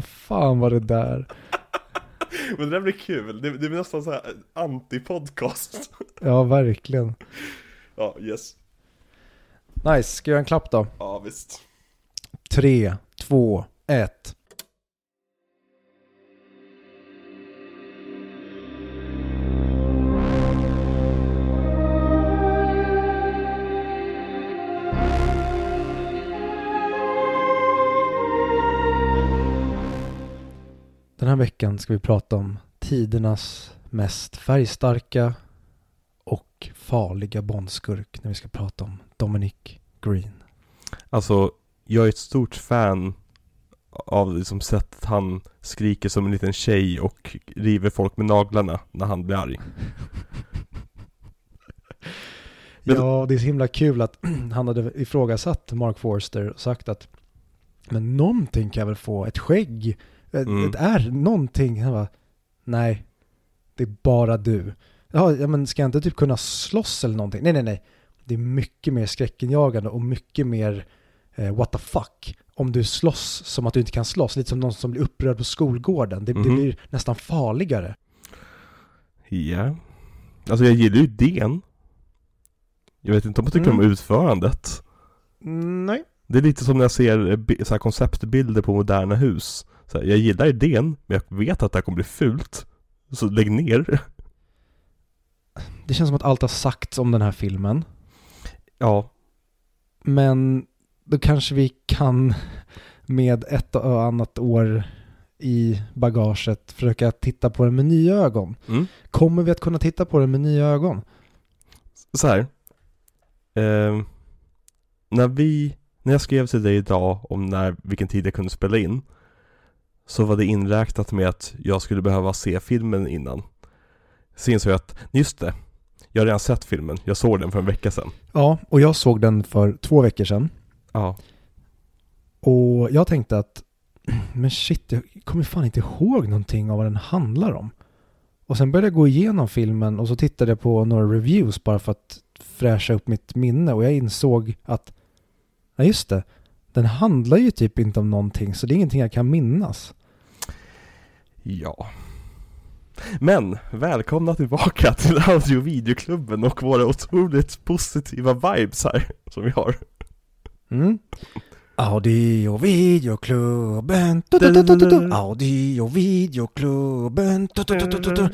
Vad fan var det där? Men det där blir kul, det, det blir nästan så här anti-podcast. Ja, verkligen. Ja, yes. Nice, ska jag göra en klapp då? Ja, visst. Tre, två, ett. Veckan ska vi prata om tidernas mest färgstarka och farliga bondskurk när vi ska prata om Dominic Green. Alltså, jag är ett stort fan av liksom sättet han skriker som en liten tjej och river folk med naglarna när han blir arg. Ja, det är så himla kul att han hade ifrågasatt Mark Forster och sagt att men någonting kan jag väl få, ett skägg, Mm. ett är någonting. Han bara, nej, det är bara du. Ja, ja, men ska jag inte typ kunna slåss eller någonting? Nej, nej, nej. Det är mycket mer skräckinjagande och mycket mer eh, what the fuck. Om du slåss som att du inte kan slåss, lite som någon som blir upprörd på skolgården. Det, det Mhm. blir nästan farligare. Ja. Alltså jag gillar ju idén. Jag vet inte om jag tycker Mm. om utförandet. Mm, nej. Det är lite som när jag ser eh, så konceptbilder på moderna hus. Så här, jag gillar idén, men jag vet att det här kommer bli fult. Så lägg ner. Det känns som att allt har sagts om den här filmen. Ja, Men då kanske vi kan med ett och annat år i bagaget försöka titta på den med nya ögon. mm. Kommer vi att kunna titta på den med nya ögon? så här. Eh, när vi, när jag skrev till dig idag om när, vilken tid jag kunde spela in. Så var det inräknat med att jag skulle behöva se filmen innan. Så insåg jag att, just det. Jag har redan sett filmen, jag såg den för en vecka sedan. Ja, och jag såg den för två veckor sedan. Ja. Och jag tänkte att, men shit, jag kommer fan inte ihåg någonting av vad den handlar om. Och sen började jag gå igenom filmen och så tittade jag på några reviews bara för att fräscha upp mitt minne och jag insåg att, ja just det, den handlar ju typ inte om någonting så det är ingenting jag kan minnas. Ja. Men, välkomna tillbaka till audio och videoklubben och våra otroligt positiva vibes här som vi har. Mm. Audio videoklubben. Audio videoklubben tu, tu, tu.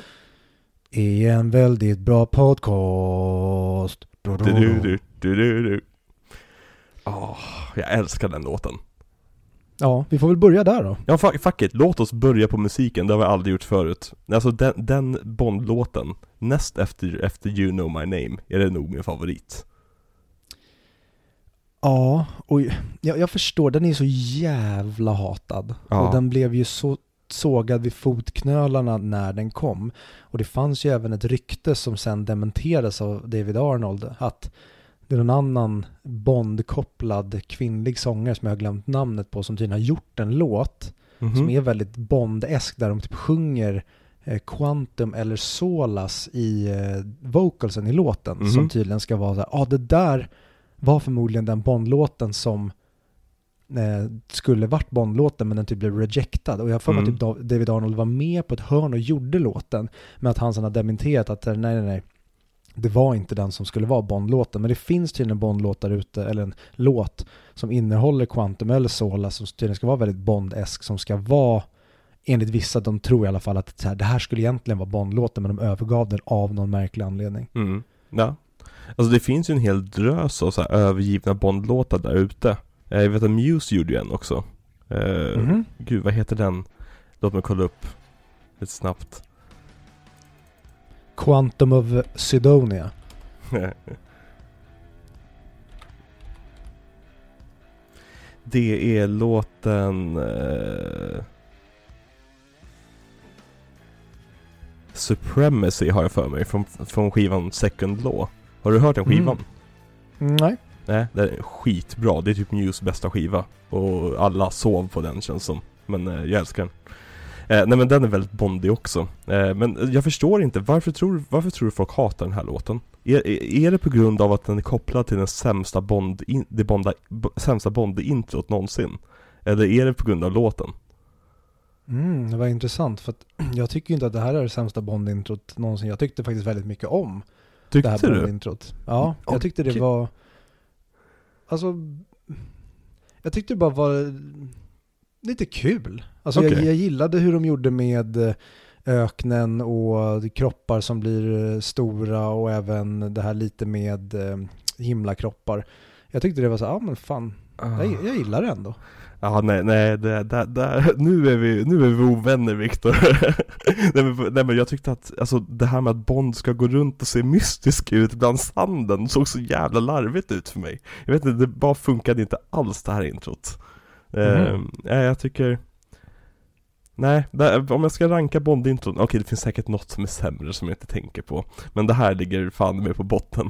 är en väldigt bra podcast. Du, du, Du, du. du. Åh, jag älskar den låten. Ja, vi får väl börja där då. Ja, fuck, fuck it. Låt oss börja på musiken. Det har vi aldrig gjort förut. Alltså den, den Bond-låten, näst efter, efter You know my name, är det nog min favorit. Ja, och jag, jag förstår, den är så jävla hatad. Ja. Och den blev ju så sågad vid fotknölarna när den kom. Och det fanns ju även ett rykte som sen dementerades av David Arnold att det är någon annan Bond-kopplad kvinnlig sångare som jag har glömt namnet på som tydligen har gjort en låt Mhm. som är väldigt Bond-esk där de typ sjunger eh, Quantum eller Solas i eh, vocalsen i låten Mhm. som tydligen ska vara så här, ja ah, det där var förmodligen den Bond-låten som eh, skulle varit Bond-låten men den typ blev rejectad och jag har för mig Mm. typ Dav- David Arnold var med på ett hörn och gjorde låten men att han sen har dementerat att nej nej nej det var inte den som skulle vara Bond-låten men det finns tydligen en Bond-låt där ute eller en låt som innehåller Quantum eller Sola som tydligen ska vara väldigt Bond-esk som ska vara enligt vissa, de tror i alla fall att det här skulle egentligen vara Bond-låten men de övergav den av någon märklig anledning. Mm. Ja. Alltså det finns ju en hel drös av så här övergivna Bond-låtar där ute. Eh, Jag vet att Muse gjorde ju en också. Eh, Mhm. Gud, vad heter den? Låt mig kolla upp lite snabbt. Quantum of Sidonia. Det är låten... Eh... Supremacy har jag för mig, från, från skivan Second Law. Har du hört den skivan? Mm, Nej. Nej, den är skitbra. Det är typ Muse bästa skiva. Och alla sov på den känns som. Men eh, jag älskar den. Eh, nej men den är väldigt bondig också. Eh, men jag förstår inte, varför tror, varför tror du folk hatar den här låten? Är, är- det på grund av att den är kopplad till den sämsta Bond, in, det bonda, sämsta Bond-introt någonsin? Eller är det på grund av låten? Mm, det var intressant för att jag tycker inte att det här är det sämsta Bond-introt någonsin. Jag tyckte faktiskt väldigt mycket om det här Tyckte du? Bond-introt. Ja, jag tyckte det var... Alltså... Jag tyckte det bara var lite kul. Alltså jag, Okej. jag gillade hur de gjorde med eh, öknen och kroppar som blir eh, stora och även det här lite med eh, himlakroppar. Jag tyckte det var så ja men fan, jag, jag gillar det ändå. Ja, nej, nej, det, det, det, nu, är vi, nu är vi ovänner Viktor. nej, men, nej men jag tyckte att, alltså det här med att Bond ska gå runt och se mystisk ut bland sanden såg så jävla larvigt ut för mig. Jag vet inte, det bara funkade inte alls det här introt. Eh, Mhm. nej, jag tycker Nej, det, om jag ska ranka Bond-intron, okej det finns säkert något som är sämre som jag inte tänker på Men det här ligger fan med på botten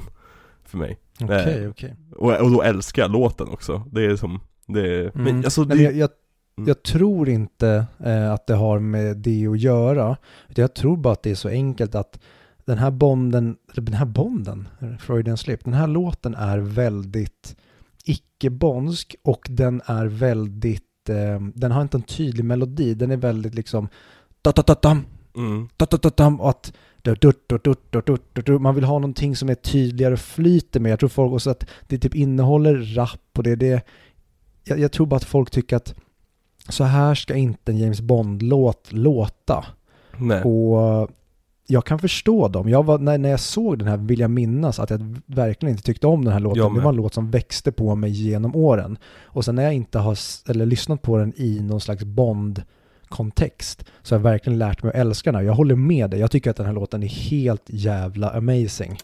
För mig Okej, Nej. okej. och, och då älskar jag låten också Det är som, det är, men Mm. alltså Nej, det, men jag, jag, Mm. jag tror inte eh, att det har med det att göra. Jag tror bara att det är så enkelt att den här bonden, den här bonden, Freudian slip, den här låten är väldigt icke-bondsk och den är väldigt, eh, den har inte en tydlig melodi, den är väldigt liksom mm, och att man vill ha någonting som är tydligare och flyter med. Jag tror folk också att det typ innehåller rap och det är det. Jag, jag tror bara att folk tycker att så här ska inte en James Bond-låt låta. nej Och jag kan förstå dem. Jag var, när, när jag såg den här vill jag minnas att jag verkligen inte tyckte om den här låten. Det var en låt som växte på mig genom åren. Och sen när jag inte har eller lyssnat på den i någon slags Bond-kontext så har jag verkligen lärt mig att älska den här. Jag håller med dig. Jag tycker att den här låten är helt jävla amazing.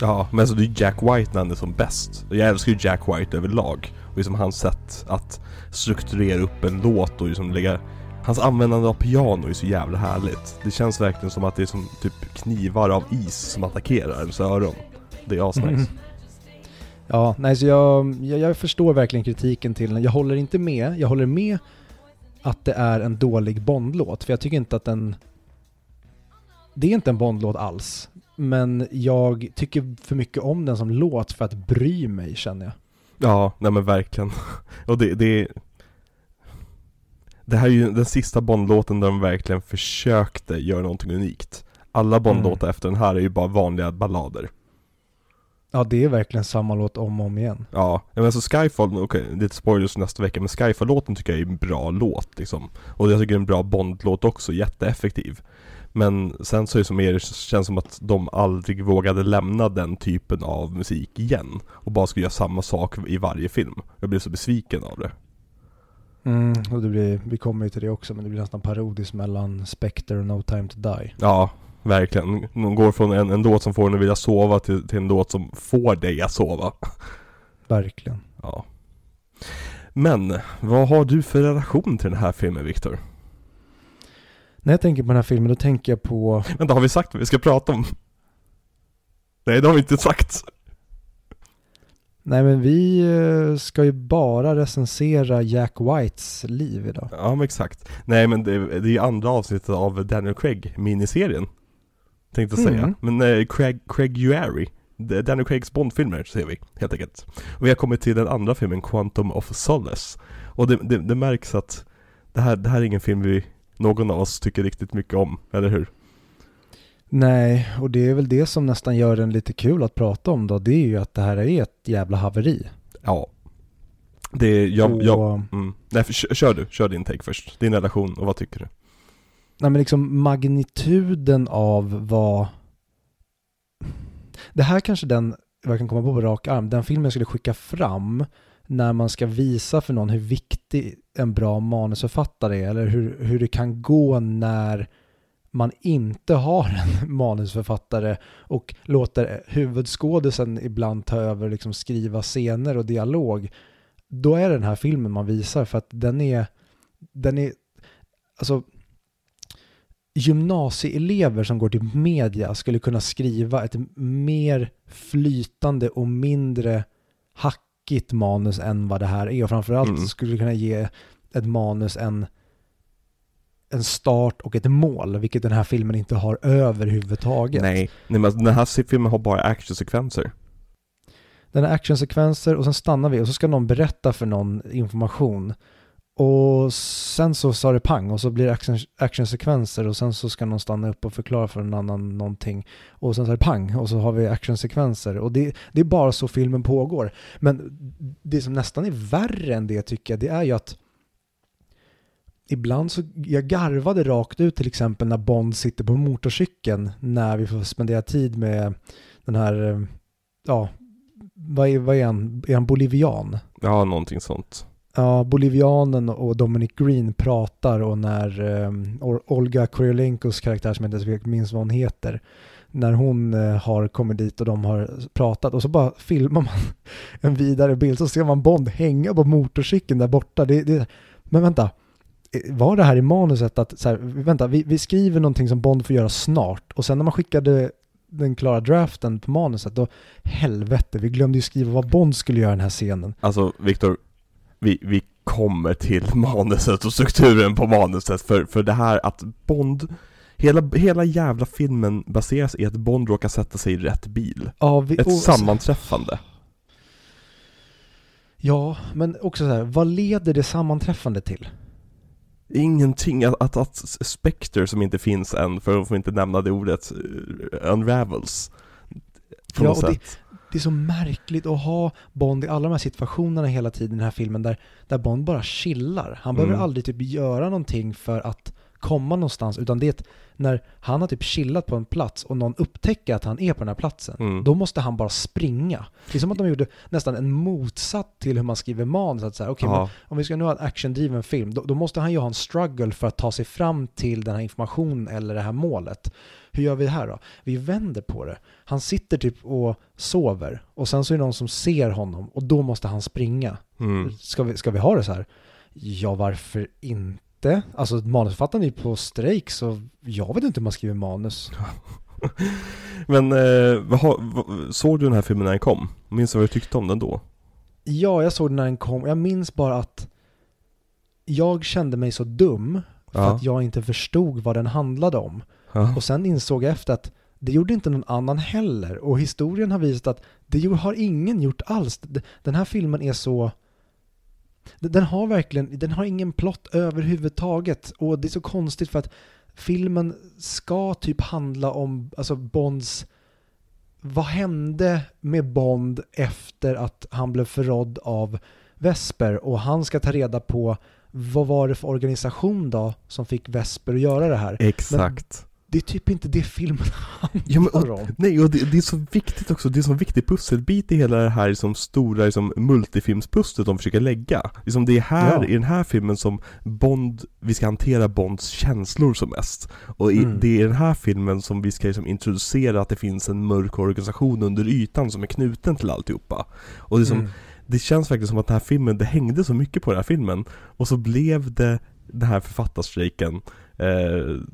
Ja, men alltså det är Jack White när han är som bäst. Och Jag älskar ju Jack White överlag. Och liksom hans sätt att strukturera upp en låt och liksom lägga... Hans användande av piano är så jävla härligt. Det känns verkligen som att det är som typ knivar av is som attackerar ens öron. Det är asnice. Mm. Ja, nej, så jag, jag, jag förstår verkligen kritiken till den. Jag håller inte med. Jag håller med att det är en dålig Bondlåt, för jag tycker inte att den... Det är inte en Bondlåt alls, men jag tycker för mycket om den som låt för att bry mig, känner jag. Ja, nej men verkligen. Och det, det Det här är ju den sista Bond-låten där de verkligen försökte göra någonting unikt. Alla Bond-låtar efter den här är ju bara vanliga ballader. Ja, det är verkligen samma låt om och om igen. Ja, men alltså Skyfall, okej, lite spoilers nästa vecka, men Skyfall-låten tycker jag är en bra låt liksom. Och jag tycker det är en bra Bond-låt också, jätteeffektiv. Men sen så är det som mer, känns som att de aldrig vågade lämna den typen av musik igen. Och bara skulle göra samma sak i varje film. Jag blev så besviken av det. Mm, och det blir, vi kommer ju till det också, men det blir nästan parodiskt mellan Spectre och No Time To Die. Ja, verkligen. De går från en, en låt som får en att vilja sova till, till en låt som får dig att sova. Verkligen. Ja. Men, vad har du för relation till den här filmen Viktor? När jag tänker på den här filmen, då tänker jag på... Vänta, har vi sagt vad vi ska prata om? Nej, det har vi inte sagt. Nej men vi eh, ska ju bara recensera Jack Whites liv idag. Ja, men exakt. Nej, men det, det är ju andra avsnittet av Daniel Craig, miniserien. Tänkte jag säga. Mm. Men eh, Craig, Craig Uary, Daniel Craigs Bondfilmer ser vi, helt enkelt. Och vi har kommit till den andra filmen, Quantum of Solace. Och det, det, det märks att det här, det här är ingen film vi, någon av oss tycker riktigt mycket om, eller hur? Nej, och det är väl det som nästan gör den lite kul att prata om då. Det är ju att det här är ett jävla haveri. Ja. Det är, jag, och, jag, mm. Nej, för, kör du, kör din take först. Din relation och vad tycker du? Nej men liksom magnituden av vad... Det här kanske den, vad jag kan komma på på rak arm, den filmen jag skulle skicka fram när man ska visa för någon hur viktig en bra manusförfattare är eller hur, hur det kan gå när man inte har en manusförfattare och låter huvudskådisen ibland ta över liksom skriva scener och dialog. Då är det den här filmen man visar för att den är, den är, alltså gymnasieelever som går till media skulle kunna skriva ett mer flytande och mindre hackigt manus än vad det här är. Och framförallt Mm. skulle det kunna ge ett manus en, en start och ett mål, vilket den här filmen inte har överhuvudtaget. Nej, nej men den här filmen har bara actionsekvenser. Den har actionsekvenser och sen stannar vi och så ska någon berätta för någon information. Och sen så sa det pang och så blir det action, actionsekvenser och sen så ska någon stanna upp och förklara för en annan någonting. Och sen så är det pang och så har vi actionsekvenser. Och det, det är bara så filmen pågår. Men det som nästan är värre än det tycker jag, det är ju att Ibland så, jag garvade rakt ut till exempel när Bond sitter på motorcykeln när vi får spendera tid med den här, ja, vad är, vad är han, är han bolivian? Ja, någonting sånt. Ja, bolivianen och Dominic Green pratar och när um, Olga Koryolenkos karaktär som jag inte ens minns vad hon heter, när hon uh, har kommit dit och de har pratat och så bara filmar man en vidare bild så ser man Bond hänga på motorcykeln där borta. Det, det, men vänta, eh, var det här i manuset att, så här, vänta, vi, vi skriver någonting som Bond får göra snart och sen när man skickade den klara draften på manuset, då helvete, vi glömde ju skriva vad Bond skulle göra i den här scenen. Alltså, Viktor, vi, vi kommer till manuset och strukturen på manuset för, för det här att Bond Hela, hela jävla filmen baseras i att Bond råkar sätta sig i rätt bil. Ja, vi, Ett och- sammanträffande. Ja, men också så här, vad leder det sammanträffande till? Ingenting, att, att, att Spectre som inte finns än, för att inte nämna det ordet, unravels. På Ja, något och det- sätt. Det är så märkligt att ha Bond i alla de här situationerna hela tiden i den här filmen där, där Bond bara chillar. Han behöver Mm. aldrig typ göra någonting för att komma någonstans, utan det är ett, när han har typ chillat på en plats och någon upptäcker att han är på den här platsen, Mm. då måste han bara springa. Det är som att de gjorde nästan en motsatt till hur man skriver manus. Att så här, men ja, om vi ska nu ha en actiondriven film, då, då måste han ju ha en struggle för att ta sig fram till den här informationen eller det här målet. Hur gör vi det här då? Vi vänder på det. Han sitter typ och sover och sen så är det någon som ser honom och då måste han springa. mm. Ska, vi, ska vi ha det så här? Ja, varför inte? Alltså manusförfattaren är på strejk så jag vet inte hur man skriver manus. Men, eh, såg du den här filmen när den kom? Minns du vad du tyckte om den då? Ja, jag såg den när den kom. Jag minns bara att jag kände mig så dum för Ja. att jag inte förstod vad den handlade om. Ja. Och sen insåg jag efter att det gjorde inte någon annan heller. Och historien har visat att det har ingen gjort alls. Den här filmen är så... Den har verkligen, den har ingen plott överhuvudtaget. Och det är så konstigt för att filmen ska typ handla om alltså Bonds... Vad hände med Bond efter att han blev förrådd av Vesper? Och han ska ta reda på vad var det för organisation då som fick Vesper att göra det här? Exakt. Det är typ inte det filmen handlar Ja, om. Nej, och det, det är så viktigt också, det är så viktig pusselbit i hela det här liksom stora liksom, multifilmspusslet de försöker lägga. Liksom det är här, Ja. i den här filmen som Bond, vi ska hantera Bonds känslor som mest. Och i, Mm. det är i den här filmen som vi ska liksom introducera att det finns en mörk organisation under ytan som är knuten till alltihopa. Och det, som, Mm. det känns verkligen som att den här filmen, det hängde så mycket på den här filmen. Och så blev det den här författarstrejken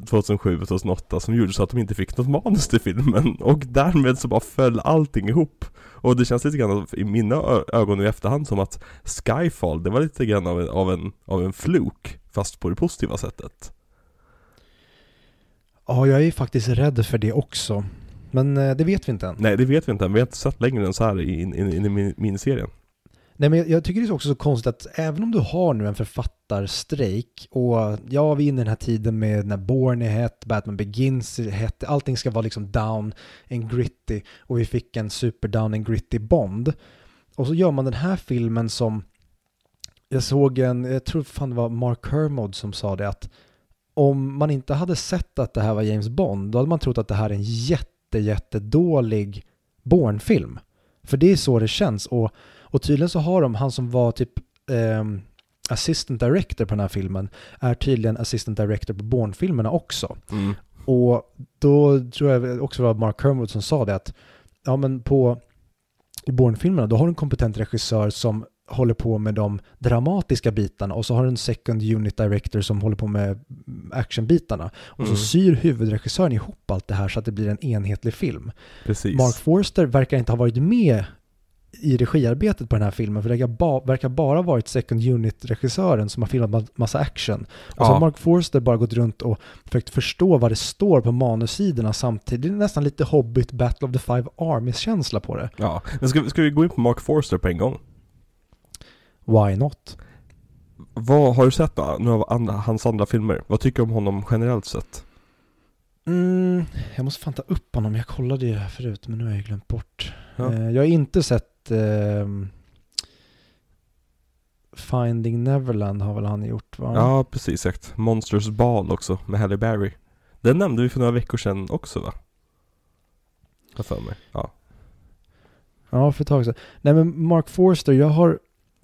2007 och 2008 som gjorde så att de inte fick något manus till filmen. Och därmed så bara föll allting ihop. Och det känns lite grann i mina ögon i efterhand som att Skyfall, det var lite grann av en, av en, av en fluk. Fast på det positiva sättet. Ja, jag är faktiskt rädd för det också. Men eh, det vet vi inte än. Nej, det vet vi inte än. Vi har inte sett längre än så här i, in, in, in, i min- miniserien. Nej, men jag, tycker det är också så konstigt att även om du har nu en författarstrejk och ja, vi är inne i den här tiden med när Born är hett, Batman Begins är hett, allting ska vara liksom down and gritty och vi fick en super down and gritty Bond. Och så gör man den här filmen som jag såg en, jag tror fan det var Mark Hermod som sa det att om man inte hade sett att det här var James Bond, då hade man trott att det här är en jätte, jättedålig Born-film För det är så det känns. Och, och tydligen så har de, han som var typ ehm, assistant director på den här filmen, är tydligen assistant director på Bourne-filmerna också. Mm. Och då tror jag också det var Mark Kermode som sa det att ja men på i Bourne-filmerna då har du en kompetent regissör som håller på med de dramatiska bitarna och så har du en second unit director som håller på med actionbitarna. Och Mm. så syr huvudregissören ihop allt det här så att det blir en enhetlig film. Precis. Mark Forster verkar inte ha varit med i regiarbetet på den här filmen för det verkar, ba, verkar bara varit second unit-regissören som har filmat ma- massa action. Och så Ja. har Mark Forster bara gått runt och försökt förstå vad det står på manussidorna samtidigt. Det är nästan lite Hobbit Battle of the Five Armies-känsla på det. Ja, men ska, ska vi gå in på Mark Forster på en gång? Why not? Vad har du sett då, nu av hans andra filmer? Vad tycker du om honom generellt sett? Mm, jag måste fan ta upp honom. Jag kollade ju det här förut men nu har jag glömt bort. Ja. Eh, jag har inte sett ehm, Finding Neverland har väl han gjort va? Ja, precis exakt. Monsters Ball också, med Halle Berry. Den nämnde vi för några veckor sedan också va? Har för mig. Ja. Ja, för ett tag sedan. Nej men Mark Forster, jag har,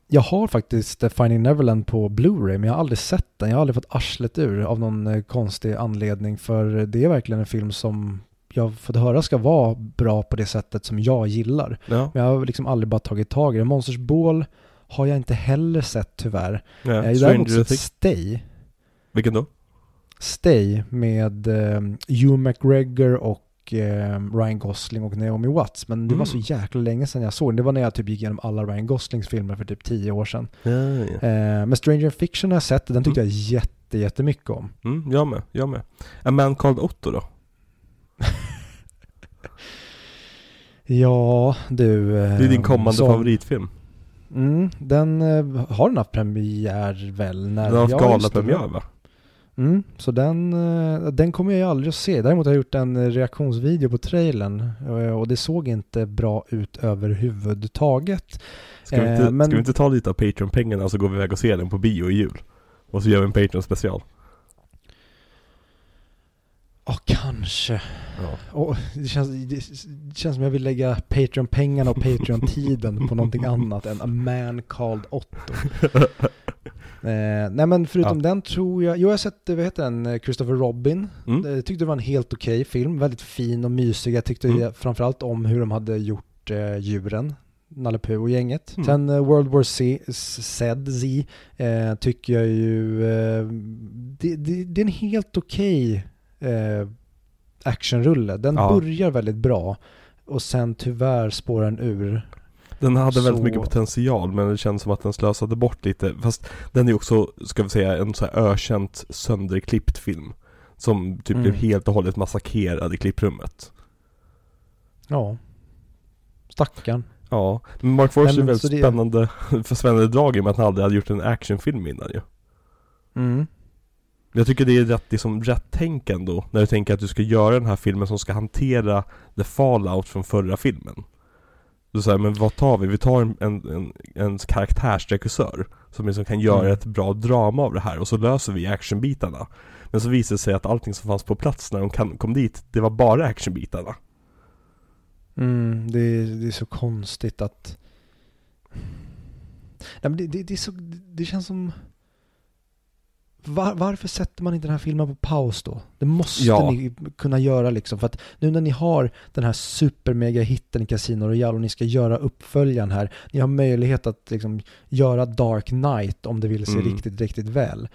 jag har faktiskt eh, Finding Neverland på Blu-ray men jag har aldrig sett den. Jag har aldrig fått arslet ur av någon eh, konstig anledning för det är verkligen en film som jag fått höra ska vara bra på det sättet som jag gillar. Ja, Men jag har liksom aldrig bara tagit tag i det. Monsters Ball har jag inte heller sett tyvärr. ja. jag har däremot sett. Stay. Vilken då? Stay med eh, Hugh McGregor och eh, Ryan Gosling och Naomi Watts. Men det var så Mm. jäkla länge sedan jag såg den. Det var när jag typ gick igenom alla Ryan Goslings filmer för typ tio år sedan. Ja, ja. Eh, men Stranger Fiction har jag sett, den tyckte Mm. jag jätte, jättemycket om. Mm, jag med, jag med. A Man Called Otto då? Ja, du. Eh, Det är din kommande som- favoritfilm. Mm, den eh, har den haft premiär väl? När Den har haft galapremiär va? Mm, så den, eh, den kommer jag ju aldrig att se. Däremot har jag gjort en eh, reaktionsvideo på trailern eh, och det såg inte bra ut överhuvudtaget. Ska, vi Eh, inte, men- ska vi inte ta lite av Patreon-pengarna så går vi iväg och ser den på bio i jul? Och så gör vi en Patreon-special. Ja, kanske. Ja. Och det, känns, det känns som jag vill lägga Patreon-pengarna och Patreon-tiden på någonting annat än A Man Called Otto. Eh, nej men förutom den tror jag, jo jag har sett, eh, vad heter den, Eh, Christopher Robin. Mm. Jag tyckte det var en helt okej film, väldigt fin och mysig. Jag tyckte Mm. framförallt om hur de hade gjort eh, djuren, Nalle Puh och gänget. Mm. Sen eh, World War C, Z, Z eh, tycker jag ju, eh, det, det, det är en helt okej eh, actionrulle. Den Ja. börjar väldigt bra och sen tyvärr spårar den ur. Den hade väldigt Så- mycket potential men det känns som att den slösade bort lite. Fast den är också, ska vi säga, en så här ökänt sönderklippt film. Som typ Mm. blev helt och hållet massakrerad i klipprummet. Ja, stackarn. Ja, men Mark Forster är väldigt det- spännande, för spännande drag i och med att han aldrig hade gjort en actionfilm innan ju. Mm. Jag tycker det är rätt, liksom, rätt tänk ändå, när du tänker att du ska göra den här filmen som ska hantera the fallout från förra filmen. Du säger men vad tar vi? Vi tar en, en, en, karaktärsregissör som liksom kan göra Mm. ett bra drama av det här och så löser vi actionbitarna. Men så visar det sig att allting som fanns på plats när de kan, kom dit, det var bara actionbitarna. Mm, det, är- det är så konstigt att... Nej, men det, det, det, så, det känns som... Var, varför sätter man inte den här filmen på paus då? Det måste Ja. ni kunna göra liksom. För att nu när ni har den här supermega hitten i Casino Royale och ni ska göra uppföljaren här. Ni har möjlighet att liksom göra Dark Knight om det vill se Mm. riktigt, riktigt väl.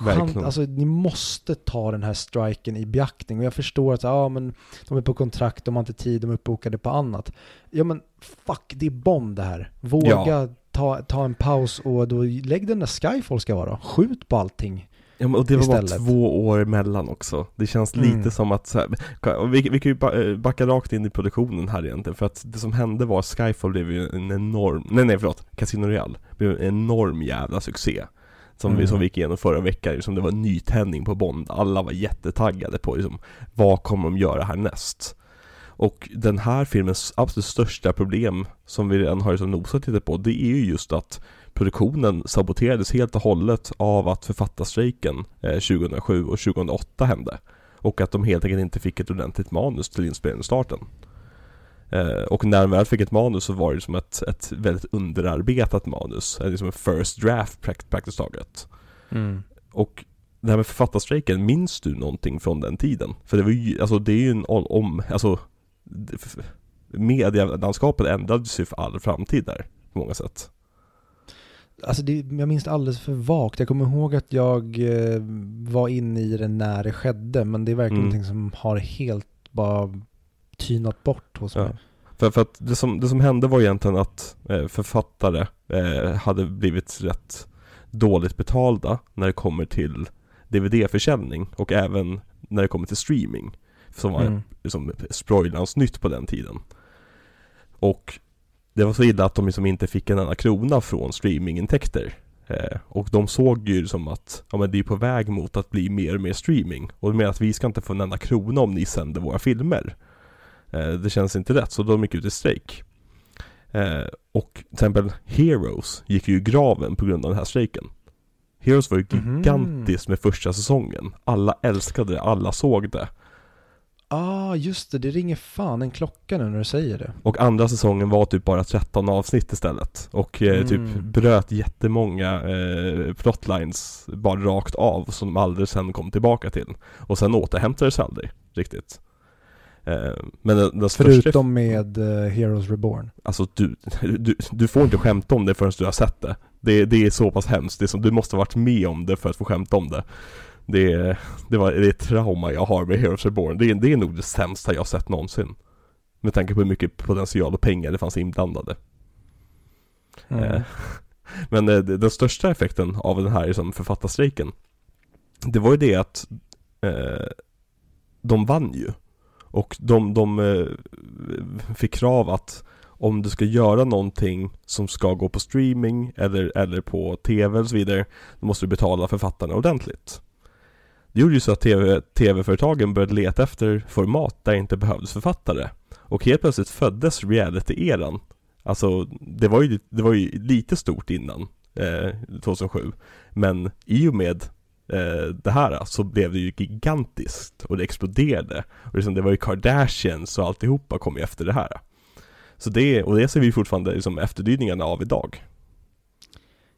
Verkligen. Alltså, ni måste ta den här striken i beaktning och jag förstår att ja, men de är på kontrakt, de har inte tid, de är uppbokade på annat. Ja men fuck, det är Bond det här. Våga ta, ta en paus och då lägg den där Skyfall ska vara. Skjut på allting. Ja, och det var bara två år emellan också. Det känns Mm. lite som att så här, vi, vi kan ju eh, backa rakt in i produktionen här egentligen för att det som hände var att Skyfall blev ju en enorm, nej nej förlåt, Casino Royale blev en enorm jävla succé. Som, vi, Mm. som vi gick igenom förra veckan, liksom det var en nytändning på Bond, alla var jättetaggade på liksom, vad kommer de göra härnäst? Och den här filmens absolut största problem, som vi redan har liksom nosat lite på, det är ju just att produktionen saboterades helt och hållet av att författarstrejken eh, 2007 och 2008 hände. Och att de helt enkelt inte fick ett ordentligt manus till inspelningsstarten. Eh, och när de väl fick ett manus så var det som ett, ett väldigt underarbetat manus. Eh, Liksom en first draft prakt- praktiskt taget. Och det här med författarstrejken, minns du någonting från den tiden? För det var ju, alltså det är ju en om, alltså det- Medielandskapet ändrades ju för all framtid där, på många sätt. alltså det, jag minns det alldeles för vagt. Jag kommer ihåg att jag eh, var inne i det när det skedde, men det är verkligen Mm. någonting som har helt bara tynat bort hos Ja. mig. För, för att det som, det som hände var egentligen att eh, författare eh, hade blivit rätt dåligt betalda när det kommer till DVD-försäljning och även när det kommer till streaming. Som var Mm. liksom Sproilans nytt på den tiden. Och det var så illa att de liksom inte fick en enda krona från streamingintäkter. Eh, och de såg ju som att, ja men det är på väg mot att bli mer och mer streaming. Och menar att vi ska inte få en enda krona om ni sänder våra filmer. Eh, det känns inte rätt, så de gick ut i strejk. Eh, och till exempel Heroes gick ju i graven på grund av den här strejken. Heroes var ju Mhm. gigantiskt med första säsongen. Alla älskade det, alla såg det. Ah, just det. Det ringer fan en klocka nu när du säger det. Och andra säsongen var typ bara 13 avsnitt istället. Och eh, typ Mm. bröt jättemånga eh, plotlines bara rakt av som aldrig sen kom tillbaka till. Och sen återhämtades aldrig riktigt. Eh, men den, den största... Förutom med eh, Heroes Reborn. Alltså du, du, du får inte skämta om det förrän du har sett det. Det, det är så pass hemskt. Det är som, du måste ha varit med om det för att få skämta om det. Det det var, det är ett trauma jag har med Heroes Reborn. Det är, det är nog det sämsta jag sett någonsin. Med tanke på hur mycket potential och pengar det fanns inblandade. Mm. Eh, Men eh, den största effekten av den här liksom, författarstrejken Det var ju det att eh, De vann ju Och de, de eh, fick krav att om du ska göra någonting som ska gå på streaming eller, eller på tv och så vidare Då måste du betala författarna ordentligt Det gjorde ju så att TV, tv-företagen började leta efter format där det inte behövdes författare. Och helt plötsligt föddes reality-eran. Alltså det var ju, det var ju lite stort innan eh, 2007 Men i och med eh, det här så blev det ju gigantiskt och det exploderade. Och liksom, det var ju Kardashians och alltihopa kom ju efter det här. Så det, och det ser vi fortfarande liksom efterdyningarna av idag.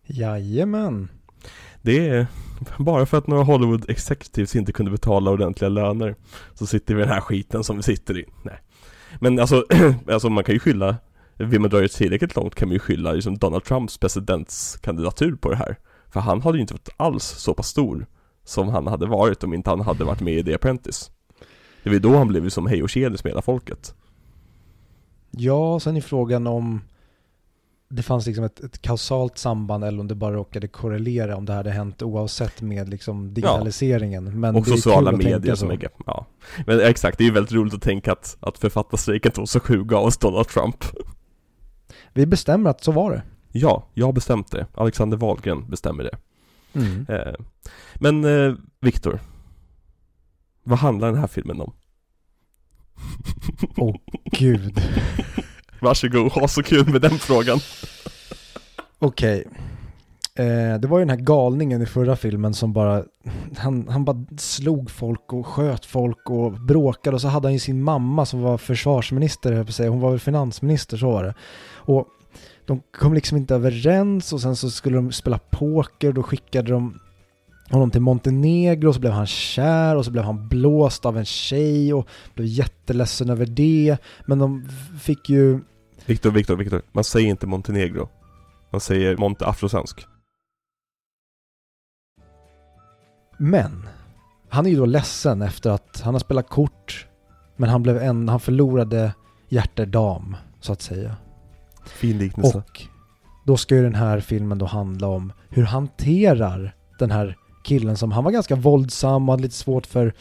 Jajamän. Det är bara för att några Hollywood executives inte kunde betala ordentliga löner Så sitter vi i den här skiten som vi sitter i. Nej. Men alltså, alltså man kan ju skylla Vill man dra det tillräckligt långt kan man ju skylla liksom Donald Trumps presidentskandidatur på det här. För han hade ju inte varit alls så pass stor Som han hade varit om inte han hade varit med i The Apprentice. Det var ju då han blev ju som hej och tjenis med hela folket. Ja, sen är frågan om det fanns liksom ett, ett kausalt samband eller om det bara råkade korrelera om det hade hänt oavsett med liksom digitaliseringen. Men Och sociala medier som är ja. Men exakt, det är ju väldigt roligt att tänka att, att författarstrejken 2007 gav oss Donald Trump Vi bestämmer att så var det. Ja, jag har bestämt det. Alexander Wahlgren bestämmer det. Mm. Eh, men eh, Viktor. Vad handlar den här filmen om? Åh gud. Varsågod, ha så kul med den frågan. Okej. Eh, det var ju den här galningen i förra filmen som bara, han, han bara slog folk och sköt folk och bråkade och så hade han ju sin mamma som var försvarsminister, höll jag på att säga. hon var väl finansminister, så var det. Och de kom liksom inte överens och sen så skulle de spela poker och då skickade de honom till Montenegro och så blev han kär och så blev han blåst av en tjej och blev jätteledsen över det. Men de fick ju Viktor, Viktor, Viktor. Man säger inte Montenegro. Man säger Monte Afrosvensk. Men han är ju då ledsen efter att han har spelat kort men han blev en, han förlorade hjärtedam så att säga. Fin liknelse. Och då ska ju den här filmen då handla om hur hanterar den här killen som han var ganska våldsam och hade lite svårt för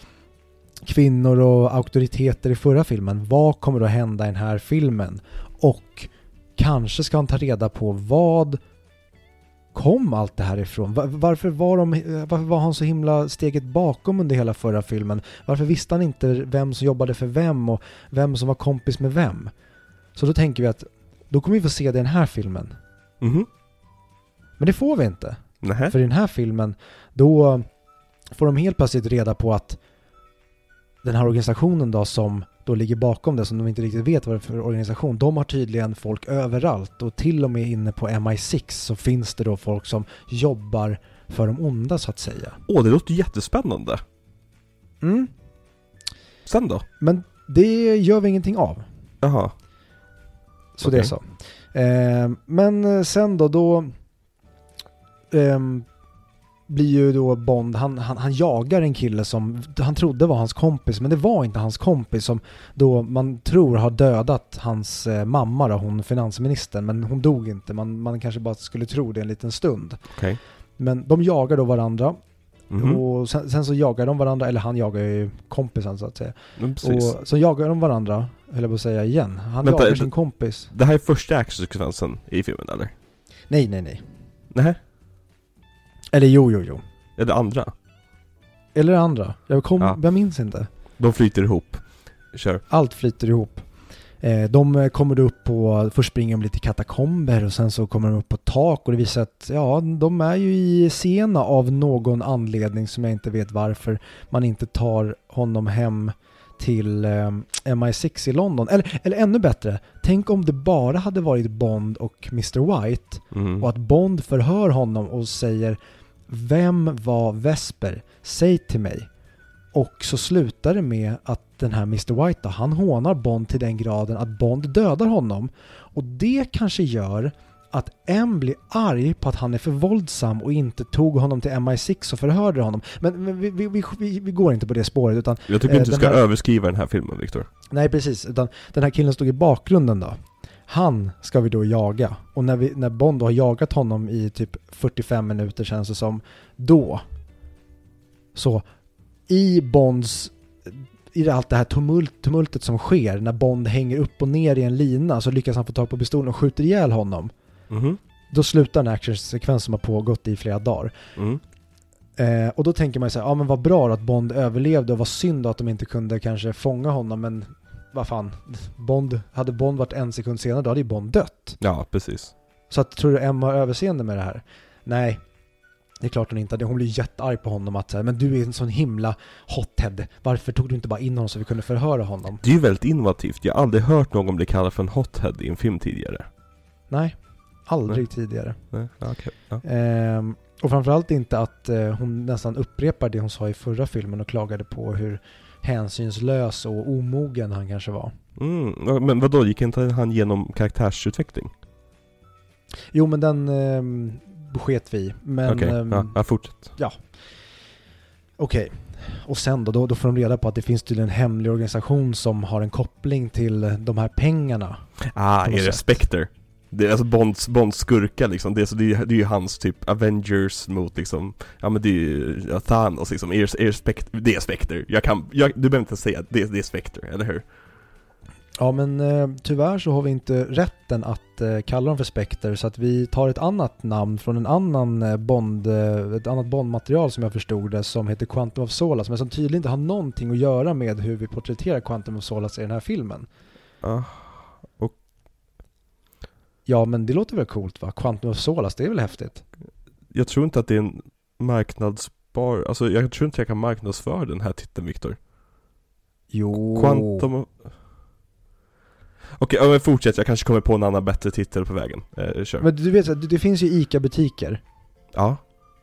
kvinnor och auktoriteter i förra filmen. Vad kommer då hända i den här filmen? Och kanske ska han ta reda på vad kom allt det här ifrån? Va- Varför var, de, varför var han så himla steget bakom under hela förra filmen? Varför visste han inte vem som jobbade för vem och vem som var kompis med vem? Så då tänker vi att då kommer vi få se det i den här filmen. Mhm. Men det får vi inte. Nähä. För i den här filmen, då får de helt plötsligt reda på att den här organisationen då som då ligger bakom det, som de inte riktigt vet vad det är för organisation, de har tydligen folk överallt och till och med inne på MI6 så finns det då folk som jobbar för de onda så att säga. Åh, det låter jättespännande. Mm. Sen då? Men det gör vi ingenting av. Jaha. Så det är så. Eh, men sen då, då ehm, blir ju då Bond, han, han, han jagar en kille som han trodde var hans kompis, men det var inte hans kompis som då man tror har dödat hans eh, mamma då, hon finansministern, men hon dog inte. Man, man kanske bara skulle tro det en liten stund. Okej. Men de jagar då varandra Mhm. och sen, sen så jagar de varandra, eller han jagar ju kompisen så att säga. Precis. Och så jagar de varandra, höll jag på att säga igen. Han Vänta, jagar sin kompis. Det här är första actionsekvensen i filmen eller? Nej, nej, nej. Nej, Eller jo, jo, jo. eller andra? Eller det andra. Jag, kom, Ja. jag minns inte. De flyter ihop. Kör. Allt flyter ihop. Eh, de eh, kommer upp på, först springer de lite katakomber och sen så kommer de upp på tak och det visar att ja, de är ju i Siena av någon anledning som jag inte vet varför man inte tar honom hem till eh, MI6 i London. Eller, eller ännu bättre, tänk om det bara hade varit Bond och Mr. White Mm. och att Bond förhör honom och säger Vem var Vesper? Säg till mig. Och så slutar det med att den här Mr. White då, han hånar Bond till den graden att Bond dödar honom. Och det kanske gör att M blir arg på att han är för våldsam och inte tog honom till MI6 och förhörde honom. Men, men vi, vi, vi, vi, går inte på det spåret utan Jag tycker eh, inte du den ska här- överskriva den här filmen, Viktor. Nej, precis. Utan den här killen stod i bakgrunden då. Han ska vi då jaga. Och när, vi, när Bond har jagat honom i typ 45 minuter känns det som, då, så i Bonds, i allt det här tumult, tumultet som sker, när Bond hänger upp och ner i en lina så lyckas han få tag på pistolen och skjuter ihjäl honom. Mhm. Då slutar en actionsekvens som har pågått i flera dagar. Mm. Eh, och då tänker man ju så här, ja men vad bra att Bond överlevde och vad synd då att de inte kunde kanske fånga honom men vad fan, Bond, hade Bond varit en sekund senare då hade ju Bond dött. Ja, precis. Så att, tror du Emma har överseende med det här? Nej, det är klart hon inte hade. Hon blir jättearg på honom att här, men du är en sån himla hothead. Varför tog du inte bara in honom så vi kunde förhöra honom? Det är ju väldigt innovativt. Jag har aldrig hört någon bli kallad för en hothead i en film tidigare. Nej, aldrig tidigare. Nej, ja, okej. Ja. Ehm, och framförallt inte att eh, hon nästan upprepar det hon sa i förra filmen och klagade på hur hänsynslös och omogen han kanske var. Mm. ja, Men vadå, gick inte han igenom karaktärsutveckling? Jo men den ehm, sket vi. Men Okej, ehm, ja, ja, fortsätt. okej. Och sen då, då, då får de reda på att det finns tydligen en hemlig organisation som har en koppling till de här pengarna. Ah, är det. Spectre? Det är alltså Bonds, Bonds skurkar liksom, det är, så det, är, det är ju hans typ Avengers mot liksom, ja men det är ju ja, Thanos liksom, är, är Spectre, det är Spectre. Jag kan, jag, du behöver inte säga det, det är Spectre, eller hur? Ja men eh, tyvärr så har vi inte rätten att eh, kalla dem för Spectre så att vi tar ett annat namn från en annan eh, Bond, eh, ett annat Bond-material som jag förstod det som heter Quantum of Solace men som tydligen inte har någonting att göra med hur vi porträtterar Quantum of Solace i den här filmen. Ja, Ja men det låter väl coolt va? Quantum of Solace, det är väl häftigt? jag tror inte att det är en marknadsbar, alltså jag tror inte jag kan marknadsföra den här titeln Viktor. Jo. Quantum of... Okej, ja, men fortsätt, jag kanske kommer på en annan bättre titel på vägen. Eh, kör. Men du vet, det finns ju ICA-butiker. Ja.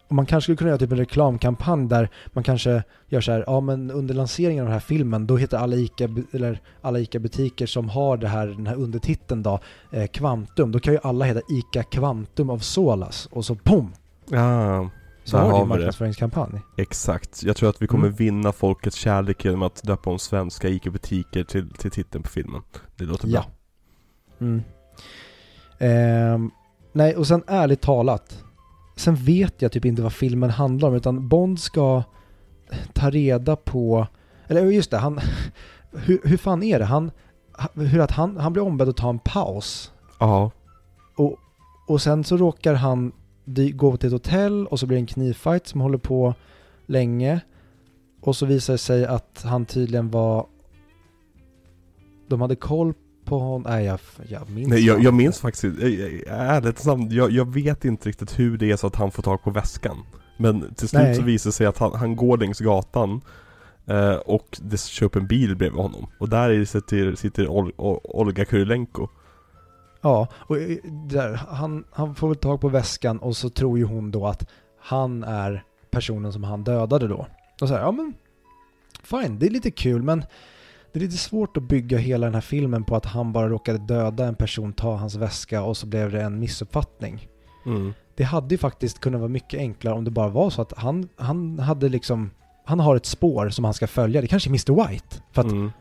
Och man kanske skulle kunna göra typ en reklamkampanj där man kanske gör så här, ja men under lanseringen av den här filmen då heter alla ICA, eller alla ICA-butiker som har det här, den här undertiteln då, eh, Quantum, då kan ju alla heta ICA Quantum of Solas och så POM! Ja, Så har du en marknadsföringskampanj. exakt. Jag tror att vi kommer Mm. vinna folkets kärlek genom att döpa om svenska ICA-butiker till, till titeln på filmen. Det låter Ja. bra. Mm. Ehm, nej, och sen ärligt talat, sen vet jag typ inte vad filmen handlar om utan Bond ska ta reda på, eller just det, han, hur, hur fan är det? Han, hur att han, han blir ombedd att ta en paus Ja. och, och sen så råkar han gå till ett hotell och så blir det en knivfight som håller på länge och så visar det sig att han tydligen var de hade koll på honom, nej jag, jag minns Nej, jag, jag minns faktiskt, ärligt talat, jag, jag vet inte riktigt hur det är så att han får tag på väskan. Men till slut Nej. så visar det sig att han, han går längs gatan eh, och det kör upp en bil bredvid honom. Och där sitter, sitter Ol, Ol, Olga Kurilenko. Ja, och eh, där, han, han får väl tag på väskan och så tror ju hon då att han är personen som han dödade då. Och så här, ja men fine, det är lite kul men det är lite svårt att bygga hela den här filmen på att han bara råkade döda en person, ta hans väska och så blev det en missuppfattning. Mm. Det hade ju faktiskt kunnat vara mycket enklare om det bara var så att han, han hade liksom, han har ett spår som han ska följa. Det kanske är Mr. White. För att Mm.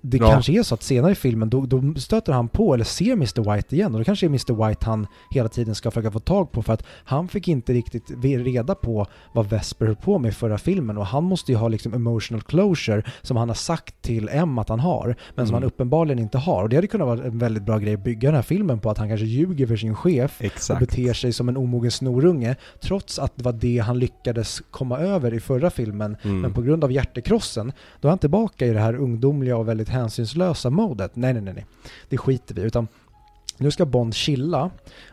Det Ja. kanske är så att senare i filmen då, då stöter han på eller ser Mr. White igen och då kanske är Mr. White han hela tiden ska försöka få tag på för att han fick inte riktigt reda på vad Vesper höll på med i förra filmen och han måste ju ha liksom emotional closure som han har sagt till M att han har men som Mm. han uppenbarligen inte har och det hade kunnat vara en väldigt bra grej att bygga den här filmen på att han kanske ljuger för sin chef och Exakt. beter sig som en omogen snorunge trots att det var det han lyckades komma över i förra filmen Mm. men på grund av hjärtekrossen, då är han tillbaka i det här ungdomliga och väldigt hänsynslösa modet. Nej, nej, nej, nej. Det skiter vi utan nu ska Bond chilla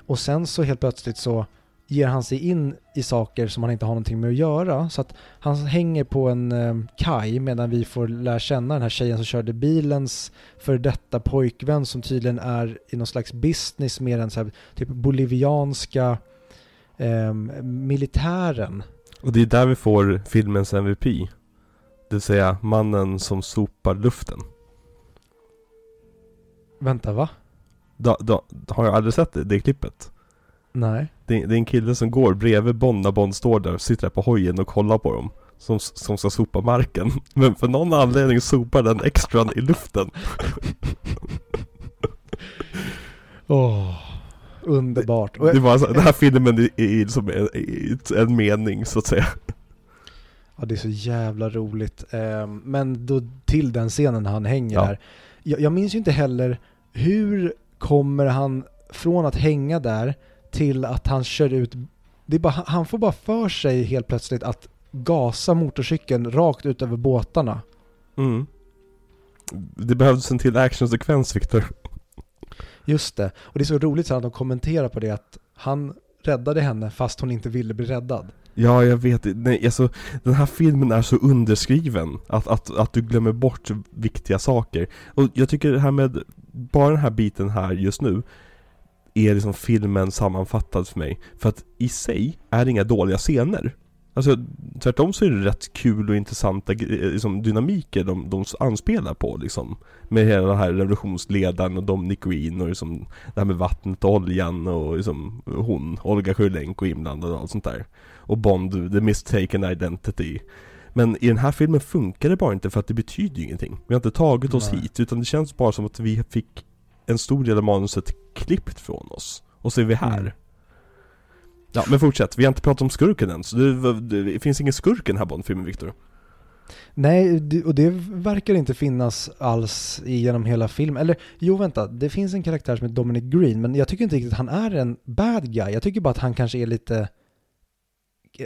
och sen så helt plötsligt så ger han sig in i saker som han inte har någonting med att göra. Så att han hänger på en eh, kaj medan vi får lära känna den här tjejen som körde bilens för detta pojkvän som tydligen är i någon slags business med den så här, typ bolivianska eh, militären. Och det är där vi får filmens MVP. Det vill säga mannen som sopar luften. Vänta, va? Da, da, har jag aldrig sett det, det klippet? Nej. Det, det är en kille som går bredvid Bond när Bond står där och sitter där på hojen och kollar på dem. Som, som ska sopa marken. Men för någon anledning sopar den extran i luften. Åh, underbart. Och, Det var så, den här filmen är, är som en, en mening så att säga. ja, det är så jävla roligt. Ehm, men då till den scenen han hänger Ja. där. Jag, jag minns ju inte heller hur kommer han från att hänga där till att han kör ut. Det är bara, han får bara för sig helt plötsligt att gasa motorcykeln rakt ut över båtarna. Mm. Det behövdes en till actionsekvens Viktor. Just det. Och det är så roligt så att de kommenterar på det att han räddade henne fast hon inte ville bli räddad. Ja, jag vet. Nej, alltså, den här filmen är så underskriven att, att, att du glömmer bort viktiga saker. Och jag tycker det här med, bara den här biten här just nu, är liksom filmen sammanfattad för mig. För att i sig är det inga dåliga scener. Alltså tvärtom så är det rätt kul och intressanta eh, liksom, dynamiker de, de anspelar på liksom. Med hela den här revolutionsledaren och Dominic Green och liksom det här med vattnet och oljan och liksom hon, Olga Sjölenko, inblandad och allt sånt där. Och Bond, the mistaken identity. Men i den här filmen funkar det bara inte för att det betyder ju ingenting. Vi har inte tagit oss Nej. hit utan det känns bara som att vi fick en stor del av manuset klippt från oss. Och så är vi här. Mm. Ja men fortsätt, vi har inte pratat om skurken än, så det, det, finns ingen skurk i den här Bond-filmen Viktor. Nej, och det verkar inte finnas alls genom hela filmen. Eller jo, vänta, det finns en karaktär som heter Dominic Green, men jag tycker inte riktigt att han är en bad guy. Jag tycker bara att han kanske är lite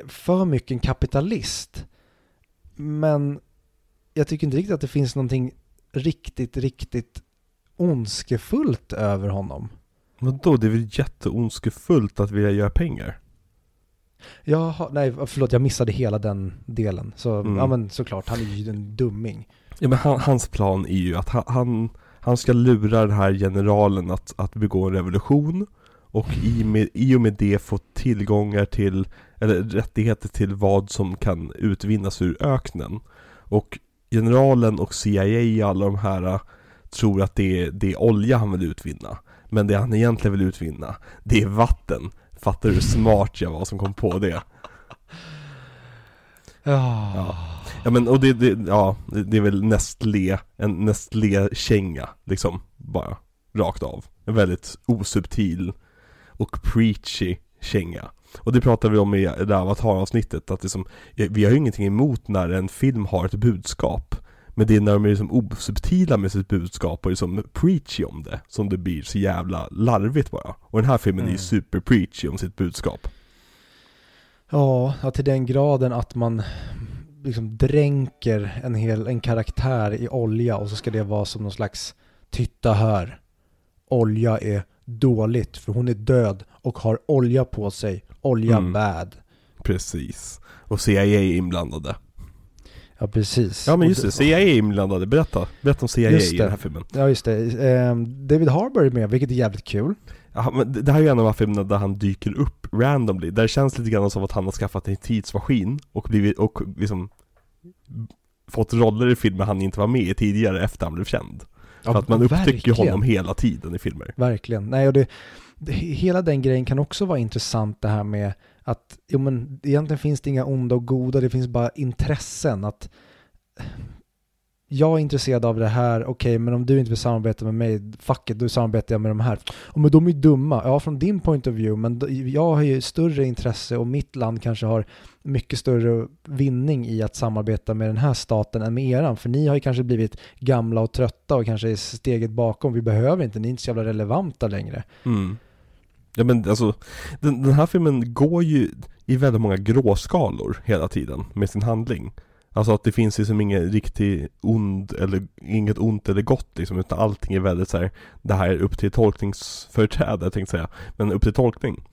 för mycket en kapitalist. Men jag tycker inte riktigt att det finns någonting riktigt, riktigt ondskefullt över honom. Men då, det är väl jätteondskefullt att vilja göra pengar? Jaha, nej förlåt, jag missade hela den delen. Så, Mm. ja men såklart, han är ju en dumming. Ja men han, hans plan är ju att han, han, han ska lura den här generalen att, att begå en revolution och i, med, i och med det få tillgångar till, eller rättigheter till vad som kan utvinnas ur öknen. Och generalen och CIA och alla de här äh, tror att det är, det är olja han vill utvinna. Men det han egentligen vill utvinna, det är vatten. Fattar du hur smart jag var som kom på det? Ja. Ja men och det, det, ja, det, det är väl Nestlé, en Nestlé-känga liksom, bara, rakt av. En väldigt osubtil och preachy känga. Och det pratar vi om i det här Avatar-avsnittet, att det som, vi har ju ingenting emot när en film har ett budskap. Men det är när de är liksom osubtila med sitt budskap och liksom preachy om det, som det blir så jävla larvigt bara. Och den här filmen är ju Mm. super preachy om sitt budskap. Ja, ja, till den graden att man liksom dränker en hel en karaktär i olja och så ska det vara som någon slags titta här. Olja är dåligt för hon är död och har olja på sig. Olja Mm. bad. Precis. Och CIA är inblandade. Ja, precis. Ja men just det, CIA är inblandade, berätta. Berätta om CIA Just i det. den här filmen. Ja, just det. Ehm, David Harbour är med, vilket är jävligt kul. Ja, men det det här är ju en av de här filmerna där han dyker upp randomly, där det känns lite grann som att han har skaffat en tidsmaskin och blivit, och liksom fått roller i filmer han inte var med i tidigare efter han blev känd. Ja, För att man upptäcker verkligen. honom hela tiden i filmer. Verkligen. Nej, och det, det, hela den grejen kan också vara intressant det här med att, jo men egentligen finns det inga onda och goda, det finns bara intressen. Att jag är intresserad av det här, okej, men om du inte vill samarbeta med mig, fuck it, då samarbetar jag med de här. Och men de är ju dumma, ja från din point of view, men jag har ju större intresse och mitt land kanske har mycket större vinning i att samarbeta med den här staten än med eran, för ni har ju kanske blivit gamla och trötta och kanske är steget bakom, vi behöver inte, ni är inte så jävla relevanta längre. Mm. Ja men alltså, den, den här filmen går ju i väldigt många gråskalor hela tiden med sin handling. Alltså att det finns liksom ingen riktig ond eller inget ont eller gott liksom, utan allting är väldigt så här. det här är upp till tolkningsföreträde tänkte jag säga, men upp till tolkning.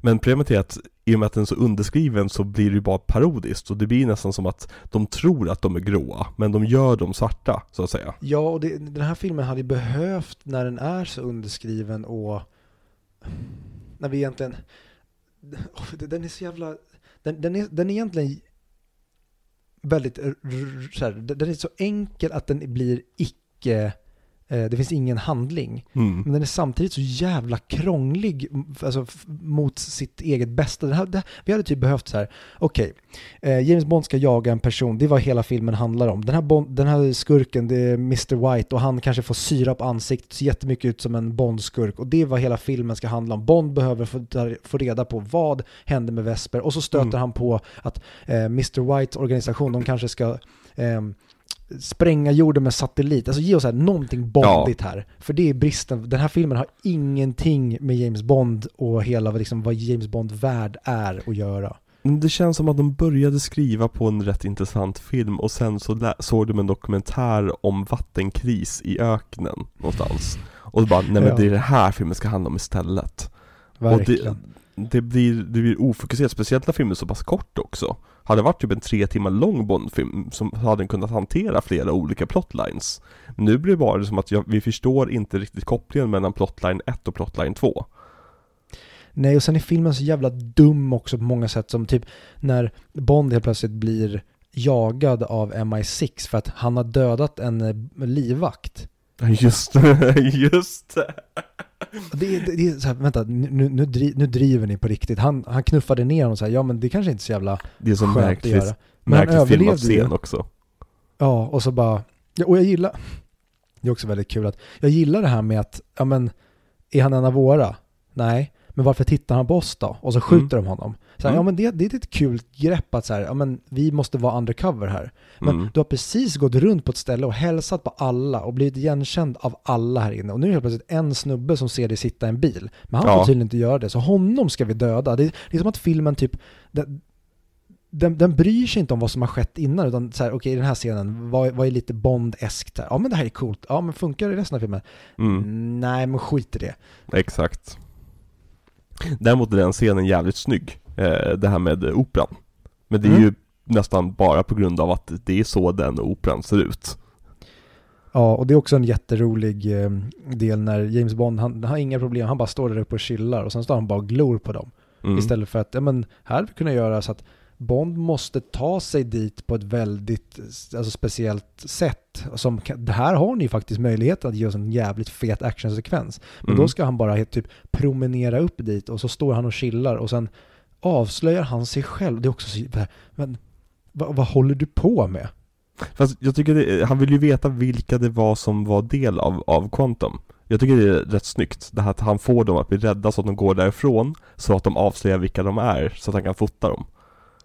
Men problemet är att i och med att den är så underskriven så blir det ju bara parodiskt och det blir nästan som att de tror att de är gråa, men de gör dem svarta så att säga. Ja, och det, den här filmen hade ju behövt när den är så underskriven och när vi egentligen, den är så jävla, den, den, är, den är egentligen väldigt, så här, den är så enkel att den blir icke, det finns ingen handling. Mm. Men den är samtidigt så jävla krånglig alltså, mot sitt eget bästa. Den här, det, vi hade typ behövt så här, okej, eh, James Bond ska jaga en person, det är vad hela filmen handlar om. Den här, Bond, den här skurken, det är Mr. White och han kanske får syra på ansiktet, ser jättemycket ut som en Bond-skurk och det är vad hela filmen ska handla om. Bond behöver få, få reda på vad hände med Vesper och så stöter Mm. han på att eh, Mr. Whites organisation, de kanske ska ehm, spränga jorden med satellit. Alltså ge oss här någonting bondigt här. För det är bristen. Den här filmen har ingenting med James Bond och hela liksom, vad James Bond-värld är att göra. Det känns som att de började skriva på en rätt intressant film och sen så såg de en dokumentär om vattenkris i öknen någonstans. Och bara, nej men Ja. det är det här filmen ska handla om istället. Verkligen. Och det, det, blir, det blir ofokuserat, speciellt när filmen är så pass kort också. Hade det varit typ en tre timmar lång Bondfilm som hade den kunnat hantera flera olika plotlines. Men nu blir det bara som att jag, vi förstår inte riktigt kopplingen mellan plotline 1 och plotline 2. Nej, och sen är filmen så jävla dum också på många sätt. Som typ när Bond helt plötsligt blir jagad av MI6 för att han har dödat en eh, livvakt. Just det, just det. Det, det, det är så här, vänta, nu, nu, nu driver ni på riktigt. Han, han knuffade ner honom och så här, ja men det kanske inte är så jävla Det är så skönt att märkligt, göra. Men märkligt ju. scen också. Ja, och så bara, ja, och jag gillar, det är också väldigt kul att, jag gillar det här med att, ja men, är han en av våra? Nej, men varför tittar han på oss då? Och så skjuter de honom. Så här, Mm. Ja men det, det är ett kul grepp att så här, ja men vi måste vara undercover här. Men Mm. du har precis gått runt på ett ställe och hälsat på alla och blivit igenkänd av alla här inne. Och nu är det helt plötsligt en snubbe som ser dig sitta i en bil. Men han Ja. får tydligen inte göra det, så honom ska vi döda. Det, det är som att filmen typ, den, den, den bryr sig inte om vad som har skett innan, utan så här, okej i den här scenen, vad, vad är lite Bond-eskt här? Ja men det här är coolt, ja men funkar det i resten av filmen? Mm. Nej men skit i det. Exakt. Däremot är den scenen jävligt snygg. Eh, det här med operan. Men det är Mm. ju nästan bara på grund av att det är så den operan ser ut. Ja, och det är också en jätterolig eh, del när James Bond, han, han har inga problem, han bara står där uppe och chillar och sen står han bara och glor på dem. Mm. Istället för att, ja men här hade vi kunnat göra så att Bond måste ta sig dit på ett väldigt alltså, speciellt sätt. Som, här har ni ju faktiskt möjligheten att ge oss en jävligt fet actionsekvens. Men Mm. då ska han bara typ promenera upp dit och så står han och chillar och sen avslöjar han sig själv. Det är också så, men vad, vad håller du på med? Fast jag tycker det, han vill ju veta vilka det var som var del av, av Quantum. Jag tycker det är rätt snyggt, det här att han får dem att bli rädda så att de går därifrån, så att de avslöjar vilka de är, så att han kan fota dem.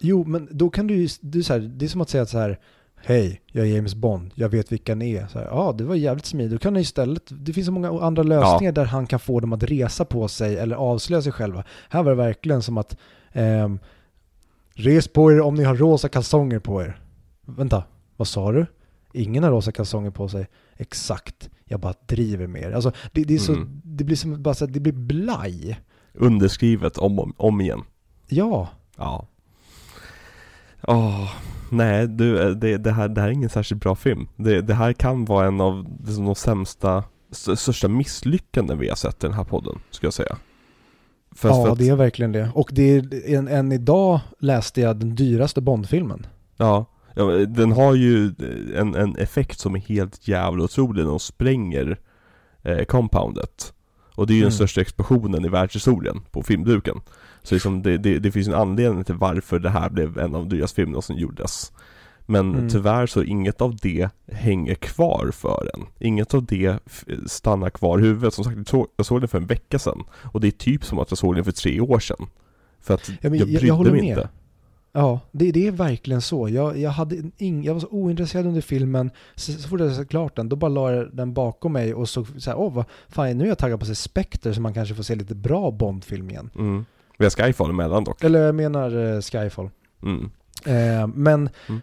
Jo, men då kan du ju, du, så här, det är som att säga så här, hej, jag är James Bond, jag vet vilka ni är. Så här, Ja, det var jävligt smidigt. Då kan han istället, det finns så många andra lösningar där han kan få dem att resa på sig eller avslöja sig själva. Här var det verkligen som att, ehm, res på er om ni har rosa kalsonger på er. Vänta, vad sa du? Ingen har rosa kalsonger på sig. Exakt, jag bara driver med er. Alltså, det, det är så, Mm. det blir som bara så det blir blaj. Underskrivet om, om, om igen. Ja, Ja. Åh, nej du, det, det, här, det här är ingen särskilt bra film. Det, det här kan vara en av liksom, de sämsta, st- största misslyckanden vi har sett i den här podden, skulle jag säga. Ja att, det är verkligen det. Och det är en, en idag läste jag den dyraste Bondfilmen. ja, Ja, den har ju en, en effekt som är helt jävla otrolig när de spränger eh, compoundet. Och det är ju Mm. den största explosionen i världshistorien på filmduken. Så liksom det, det, det finns en anledning till varför det här blev en av de dyraste filmerna som gjordes. Men Mm. tyvärr så inget av det hänger kvar för en. Inget av det stannar kvar i huvudet. Som sagt, jag såg, jag såg den för en vecka sedan. Och det är typ som att jag såg den för tre år sedan. För att Ja, jag jag- brydde jag håller mig med. inte. Ja, det, det är verkligen så. Jag, jag, hade ing, jag var så ointresserad under filmen. Så, så fort jag såg klart den, då bara la jag den bakom mig och så, så här, åh vad fan, nu är jag taggad på att se Spectre så man kanske får se lite bra Bond-film igen. Mm. Vi har Skyfall emellan dock. Eller jag menar eh, Skyfall. Mm. Eh, men Mm.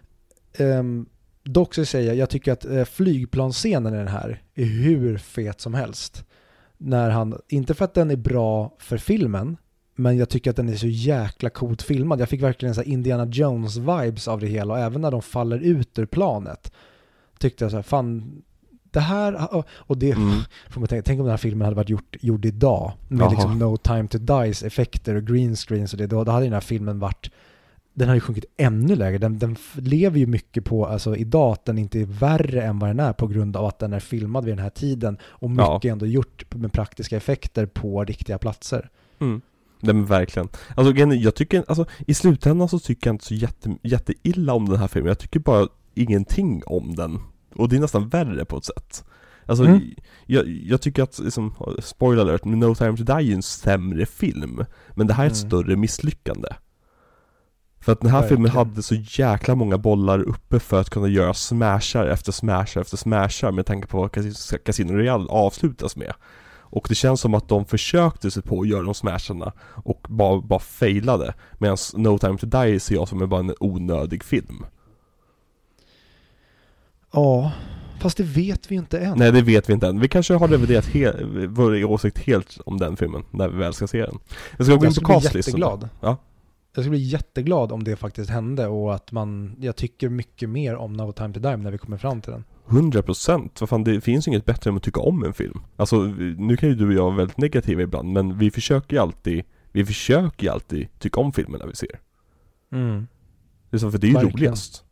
Ehm, dock så säger jag, jag tycker att eh, flygplansscenen i den här är hur fet som helst. När han, inte för att den är bra för filmen, men jag tycker att den är så jäkla coolt filmad. Jag fick verkligen så Indiana Jones-vibes av det hela och även när de faller ut ur planet tyckte jag så här, fan, det här, och det Mm. får man tänka, tänk om den här filmen hade varit gjort, gjord idag med Jaha. liksom No time to dies effekter och green screens och det, då, då hade den här filmen varit den har ju sjunkit ännu lägre. Den, den lever ju mycket på, alltså idag, att den inte är värre än vad den är på grund av att den är filmad vid den här tiden och Ja. mycket ändå gjort med praktiska effekter på riktiga platser. Mm. Nej men verkligen. Alltså jag tycker, alltså i slutändan så tycker jag inte så jätte, jätteilla om den här filmen. Jag tycker bara ingenting om den. Och det är nästan värre på ett sätt. Alltså, Mm. jag, jag tycker att, liksom, spoiler alert, No Time To Die är ju en sämre film. Men det här är ett Mm. större misslyckande. För att den här filmen hade så jäkla många bollar uppe för att kunna göra smashar efter smashar efter smashar med tanke på vad Cas- Casino Royale avslutas med. Och det känns som att de försökte sig på att göra de smasharna och bara, bara failade. Medan No Time To Die ser jag som en bara en onödig film. Ja, fast det vet vi inte än. Nej det vet vi inte än. Vi kanske har reviderat he- vår åsikt helt om den filmen när vi väl ska se den. Jag ska gå in jag på skulle bli jätteglad. Ja. Jag skulle bli jätteglad om det faktiskt hände och att man, jag tycker mycket mer om No time to die när vi kommer fram till den. 100% vad fan det finns inget bättre än att tycka om en film. Alltså nu kan ju du och jag vara väldigt negativa ibland men vi försöker ju alltid Vi försöker ju alltid tycka om filmerna vi ser. Mm. Det är så, för det är ju Verkligen. roligast.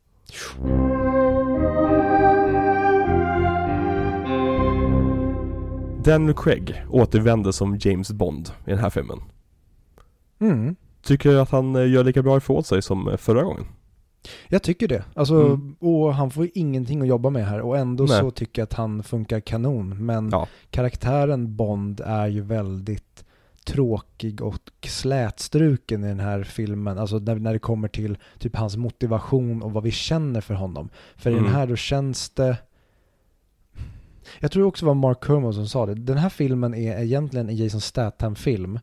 Daniel Craig återvänder som James Bond i den här filmen. Mm. Tycker du att han eh, gör lika bra ifrån sig som eh, förra gången? Jag tycker det. Alltså, Mm. och han får ingenting att jobba med här och ändå Nej. så tycker jag att han funkar kanon. Men Ja. karaktären Bond är ju väldigt tråkig och slätstruken i den här filmen. Alltså när, när det kommer till typ hans motivation och vad vi känner för honom. För i Mm. den här då känns det jag tror också det var Mark Kermode som sa det. Den här filmen är egentligen en Jason Statham-film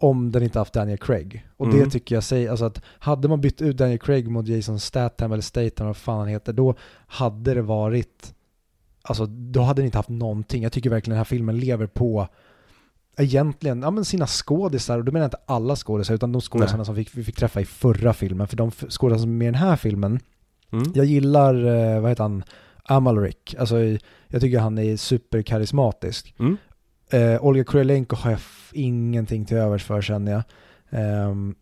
om den inte haft Daniel Craig. Och Mm. det tycker jag säger, alltså att hade man bytt ut Daniel Craig mot Jason Statham eller Statham, vad fan han heter, då hade det varit, alltså då hade den inte haft någonting. Jag tycker verkligen den här filmen lever på egentligen, ja men sina skådisar, och då menar jag inte alla skådisar, utan de skådisarna som fick, vi fick träffa i förra filmen. För de f- skådisar som är med i den här filmen, Mm. jag gillar, eh, vad heter han, Amalric. Alltså jag tycker han är superkarismatisk. Mm. Eh, Olga Kurylenko har jag ingenting till övers för känner jag. Ehm,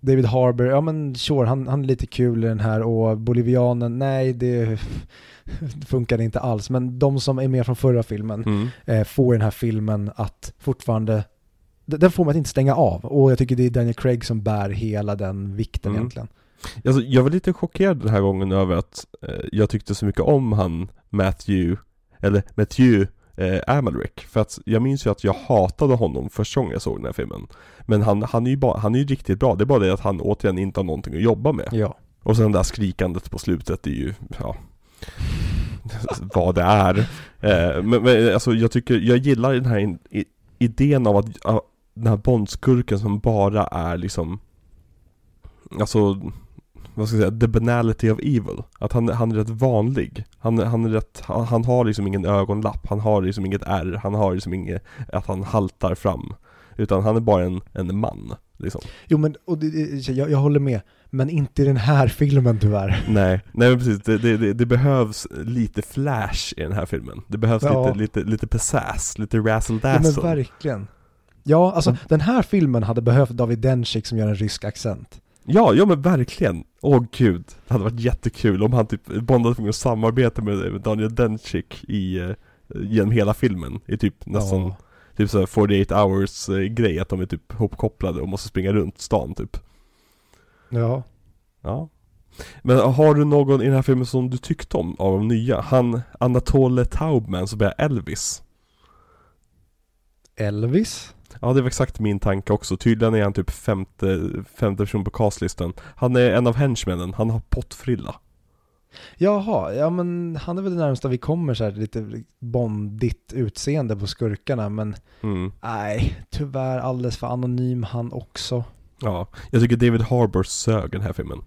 David Harbour, ja men sure, han, han är lite kul i den här och Bolivianen, nej det funkar inte alls. Men de som är med från förra filmen Mm. eh, får den här filmen att fortfarande, den får man att inte stänga av. Och jag tycker det är Daniel Craig som bär hela den vikten Mm. egentligen. Alltså, jag var lite chockerad den här gången över att eh, jag tyckte så mycket om han Matthew, eller Matthew eh, Amalric. För att jag minns ju att jag hatade honom första gången jag såg den här filmen. Men han, han, är ju bara, han är ju riktigt bra, det är bara det att han återigen inte har någonting att jobba med. Ja. Och sen det där skrikandet på slutet är ju, ja vad det är. Eh, men, men alltså jag tycker, jag gillar den här in, i, idén av att, av den här bondskurken som bara är liksom Alltså vad ska jag säga, the banality of evil. Att han, han är rätt vanlig. Han, han är rätt, han, han har liksom ingen ögonlapp, han har liksom inget R, han har liksom inget, att han haltar fram. Utan han är bara en, en man, liksom. Jo men, och det, jag, jag håller med. Men inte i den här filmen tyvärr. Nej, nej men precis. Det, det, det, behövs lite flash i den här filmen. Det behövs Ja. lite, lite, lite pizzazz, lite razzle Ja men verkligen. Ja, alltså Mm. den här filmen hade behövt David Dencik som gör en rysk accent. Ja, ja men verkligen. Åh gud. Det hade varit jättekul om han typ bondade med att samarbeta med Daniel Denchik i, uh, genom hela filmen. I typ nästan, Ja. typ såhär 48 hours uh, grej, att de är typ hopkopplade och måste springa runt stan typ. Ja. Ja. Men har du någon i den här filmen som du tyckte om av de nya? Han, Anatole Taubman som är Elvis. Elvis? Ja det var exakt min tanke också, tydligen är han typ femte, femte person på castlistan. Han är en av henchmännen, han har pottfrilla. Jaha, ja men han är väl det närmsta vi kommer så här lite bondigt utseende på skurkarna men mm. nej, tyvärr alldeles för anonym han också. Ja, jag tycker David Harbour sög den här filmen.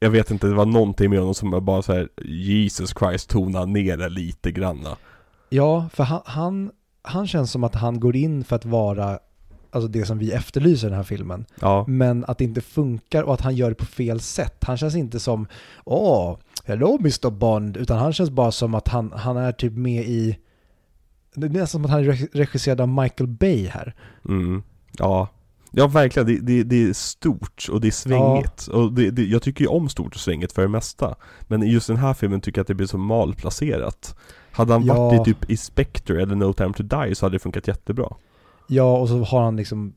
Jag vet inte, det var någonting med honom som bara så här Jesus Christ tona ner det lite granna. Ja, för han, han, han känns som att han går in för att vara alltså det som vi efterlyser i den här filmen. Ja, Men att det inte funkar och att han gör det på fel sätt. Han känns inte som åh, hello Mr Bond, utan han känns bara som att han, han är typ med i det är nästan som att han är reg- regisserad av Michael Bay här. mm. Ja Ja verkligen, det, det, det är stort och det är svängigt och det, det, jag tycker ju om stort och svängigt för det mesta Men i just den här filmen tycker jag att det blir så malplacerat Hade han Ja. varit i typ i Spectre eller No Time To Die så hade det funkat jättebra Ja, och så har han liksom,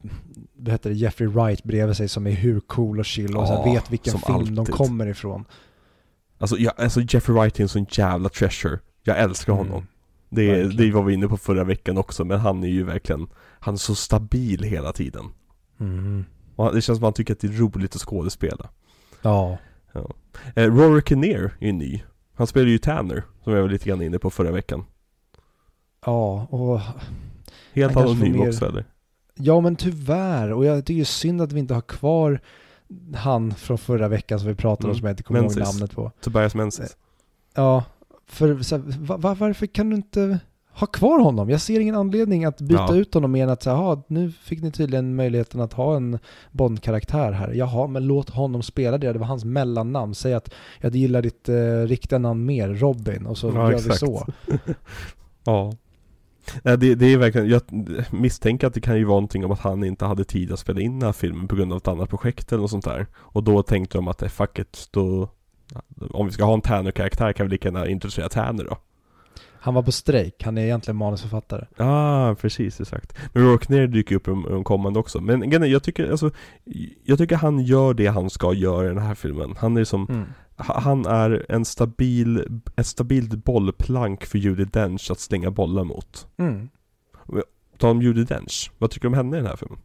vad heter det, Jeffrey Wright bredvid sig som är hur cool och chill och så Ja, vet vilken film de alltid. kommer ifrån. Alltså, jag, alltså Jeffrey Wright är en sån jävla treasure Jag älskar honom Mm. Det, Verkligen. det var vi inne på förra veckan också, men han är ju verkligen Han är så stabil hela tiden Mm. och Det känns som att han tycker att det är roligt att skådespela Ja. eh, Rory Kinnear är ny Han spelar ju Tanner, som jag var lite grann inne på förra veckan Ja, och Helt anonym mer- också eller? Ja men tyvärr, och jag tycker synd att vi inte har kvar han från förra veckan som vi pratade om Mm. som jag inte kommer ihåg namnet på. Tobias Menzies Ja, för så här, va, va, varför kan du inte ha kvar honom? Jag ser ingen anledning att byta Ja. ut honom mer än att säga, jaha, nu fick ni tydligen möjligheten att ha en Bond-karaktär här. Jaha, men låt honom spela det, det var hans mellannamn. Säg att jag gillar ditt eh, riktiga namn mer, Robin, och så Ja, gör exakt. vi så. Ja Nej, det, det är verkligen, jag misstänker att det kan ju vara någonting om att han inte hade tid att spela in den här filmen på grund av ett annat projekt eller något sånt där Och då tänkte de att, eh, fuck it, då Om vi ska ha en Tanner-karaktär kan vi lika gärna introducera Tanner då Han var på strejk, han är egentligen manusförfattare. Ah, precis, exakt. Men Rourke Ner dyker upp i de- kommande också. Men är, jag tycker, alltså, jag tycker han gör det han ska göra i den här filmen. Han är som, Mm. ha- han är en stabil, ett stabilt bollplank för Judi Dench att slänga bollar mot. Mm. Ta om Judi Dench, vad tycker du om henne i den här filmen?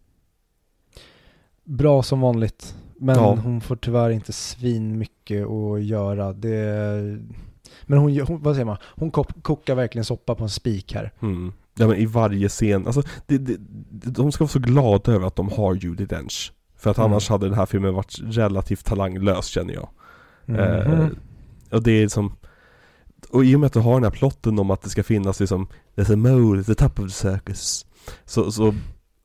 Bra som vanligt. Men Ja. hon får tyvärr inte svin mycket att göra. Det... Men hon, hon, vad säger man? Hon kop- kokar verkligen soppa på en spik här. Mm. Ja men i varje scen, alltså det, det, de ska vara så glada över att de har Judi Dench. För att Mm. annars hade den här filmen varit relativt talanglös känner jag. Eh, Mhm. och det är som Och i och med att du har den här plotten om att det ska finnas liksom There's a mole the top of the circus Så, så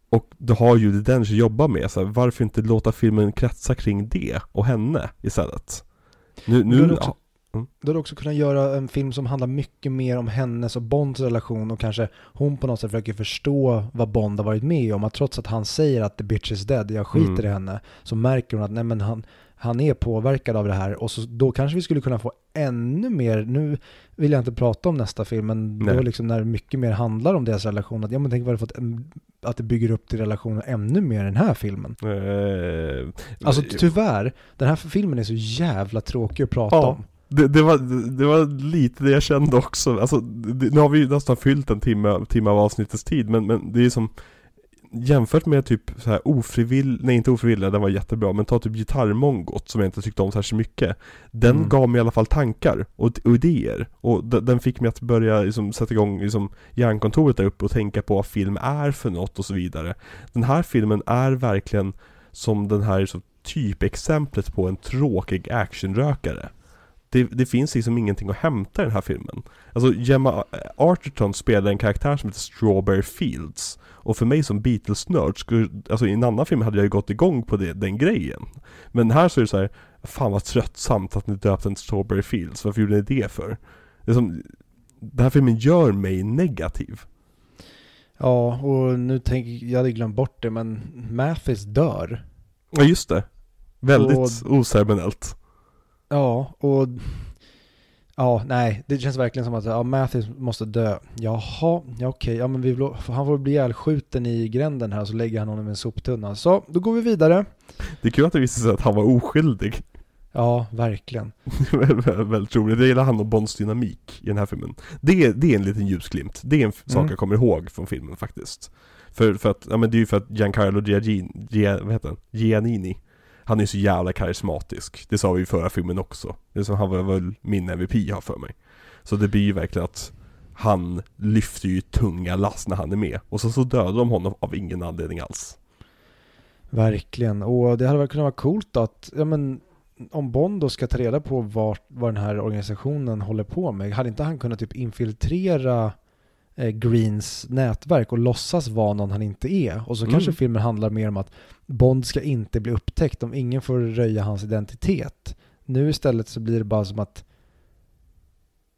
Och du har ju den att jobba med, så här, varför inte låta filmen kretsa kring det och henne istället? Nu, nu, också- ja, Då hade du också kunnat göra en film som handlar mycket mer om hennes och Bonds relation och kanske hon på något sätt försöker förstå vad Bond har varit med om. Att trots att han säger att the bitch is dead, jag skiter Mm. i henne, så märker hon att nej men han, han är påverkad av det här och så, då kanske vi skulle kunna få ännu mer, nu vill jag inte prata om nästa film, men då Nej. liksom när mycket mer handlar om deras relation, att ja men tänk vad det fått att det bygger upp till relationen ännu mer i den här filmen. eh, Alltså tyvärr, den här filmen är så jävla tråkig att prata Ja. om. Det, det, var, det var lite det jag kände också, alltså det, nu har vi ju nästan fyllt en timme, timme av avsnittets tid men, men det är som Jämfört med typ så här ofrivill, nej inte ofrivillig, den var jättebra, men ta typ gitarrmongot som jag inte tyckte om särskilt mycket. Den Mm. gav mig i alla fall tankar och, och idéer. Och den fick mig att börja liksom, sätta igång liksom, hjärnkontoret där uppe och tänka på vad film är för något och så vidare. Den här filmen är verkligen som den här så, typexemplet på en tråkig actionrökare det, det finns liksom ingenting att hämta i den här filmen Alltså Gemma Arterton spelar en karaktär som heter Strawberry Fields Och för mig som Beatles-nörd, alltså i en annan film hade jag ju gått igång på det, den grejen Men här så är det så här, fan vad tröttsamt att ni döpte till Strawberry Fields, varför gjorde ni det för? Det är som, den här filmen gör mig negativ Ja, och nu tänker jag hade glömt bort det, men Mathis dör. Ja just det Väldigt Och- oceremoniellt. Ja, och Ja, nej, det känns verkligen som att ja, Matthews måste dö. Jaha, ja okej, ja men vi han får bli ihjälskjuten i gränden här så lägger han honom i en soptunna. Så, då går vi vidare. Det är kul att det visade sig att han var oskyldig. Ja, verkligen. Väldigt roligt. Det gillar han och Bonds dynamik i den här filmen. Det är, det är en liten ljusglimt. Det är en f- sak Mm. jag kommer ihåg från filmen faktiskt. För, för att, ja men det är ju för att Giancarlo Giagin, Gia, vad heter han? Giannini han är ju så jävla karismatisk. Det sa vi i förra filmen också. Det är som han var väl min MVP har för mig. Så det blir ju verkligen att han lyfter ju tunga lass när han är med. Och så, så dödar de honom av ingen anledning alls. Verkligen. Och det hade väl kunnat vara coolt då att, ja men om Bond då ska ta reda på vad, vad den här organisationen håller på med, hade inte han kunnat typ infiltrera Greens nätverk och låtsas vara någon han inte är? Och så Mm. kanske filmen handlar mer om att Bond ska inte bli upptäckt om ingen får röja hans identitet. Nu istället så blir det bara som att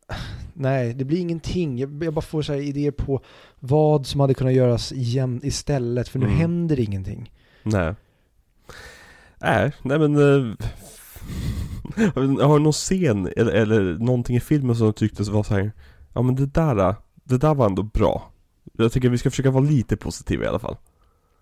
Nej, det blir ingenting. Jag, jag bara får så idéer på vad som hade kunnat göras igen istället, för nu Mm. händer ingenting. Nej. Nej, nej men... eh, har du någon scen eller, eller någonting i filmen som du tyckte var så här. Ja men det där, det där var ändå bra. Jag tycker vi ska försöka vara lite positiva i alla fall.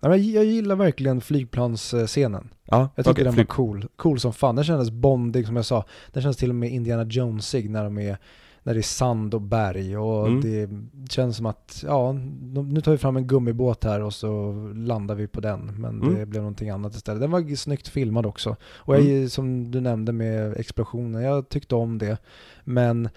Men jag gillar verkligen flygplansscenen. Ja, Jag tycker okej, den flyg- var cool. Cool som fan. Den kändes bondig som jag sa. Den känns till och med Indiana Jonesig när de är när det är sand och berg och Mm. det känns som att, ja, nu tar vi fram en gummibåt här och så landar vi på den. Men det Mm. blev någonting annat istället. Den var snyggt filmad också. Och jag, Mm. som du nämnde med explosionen, jag tyckte om det. Men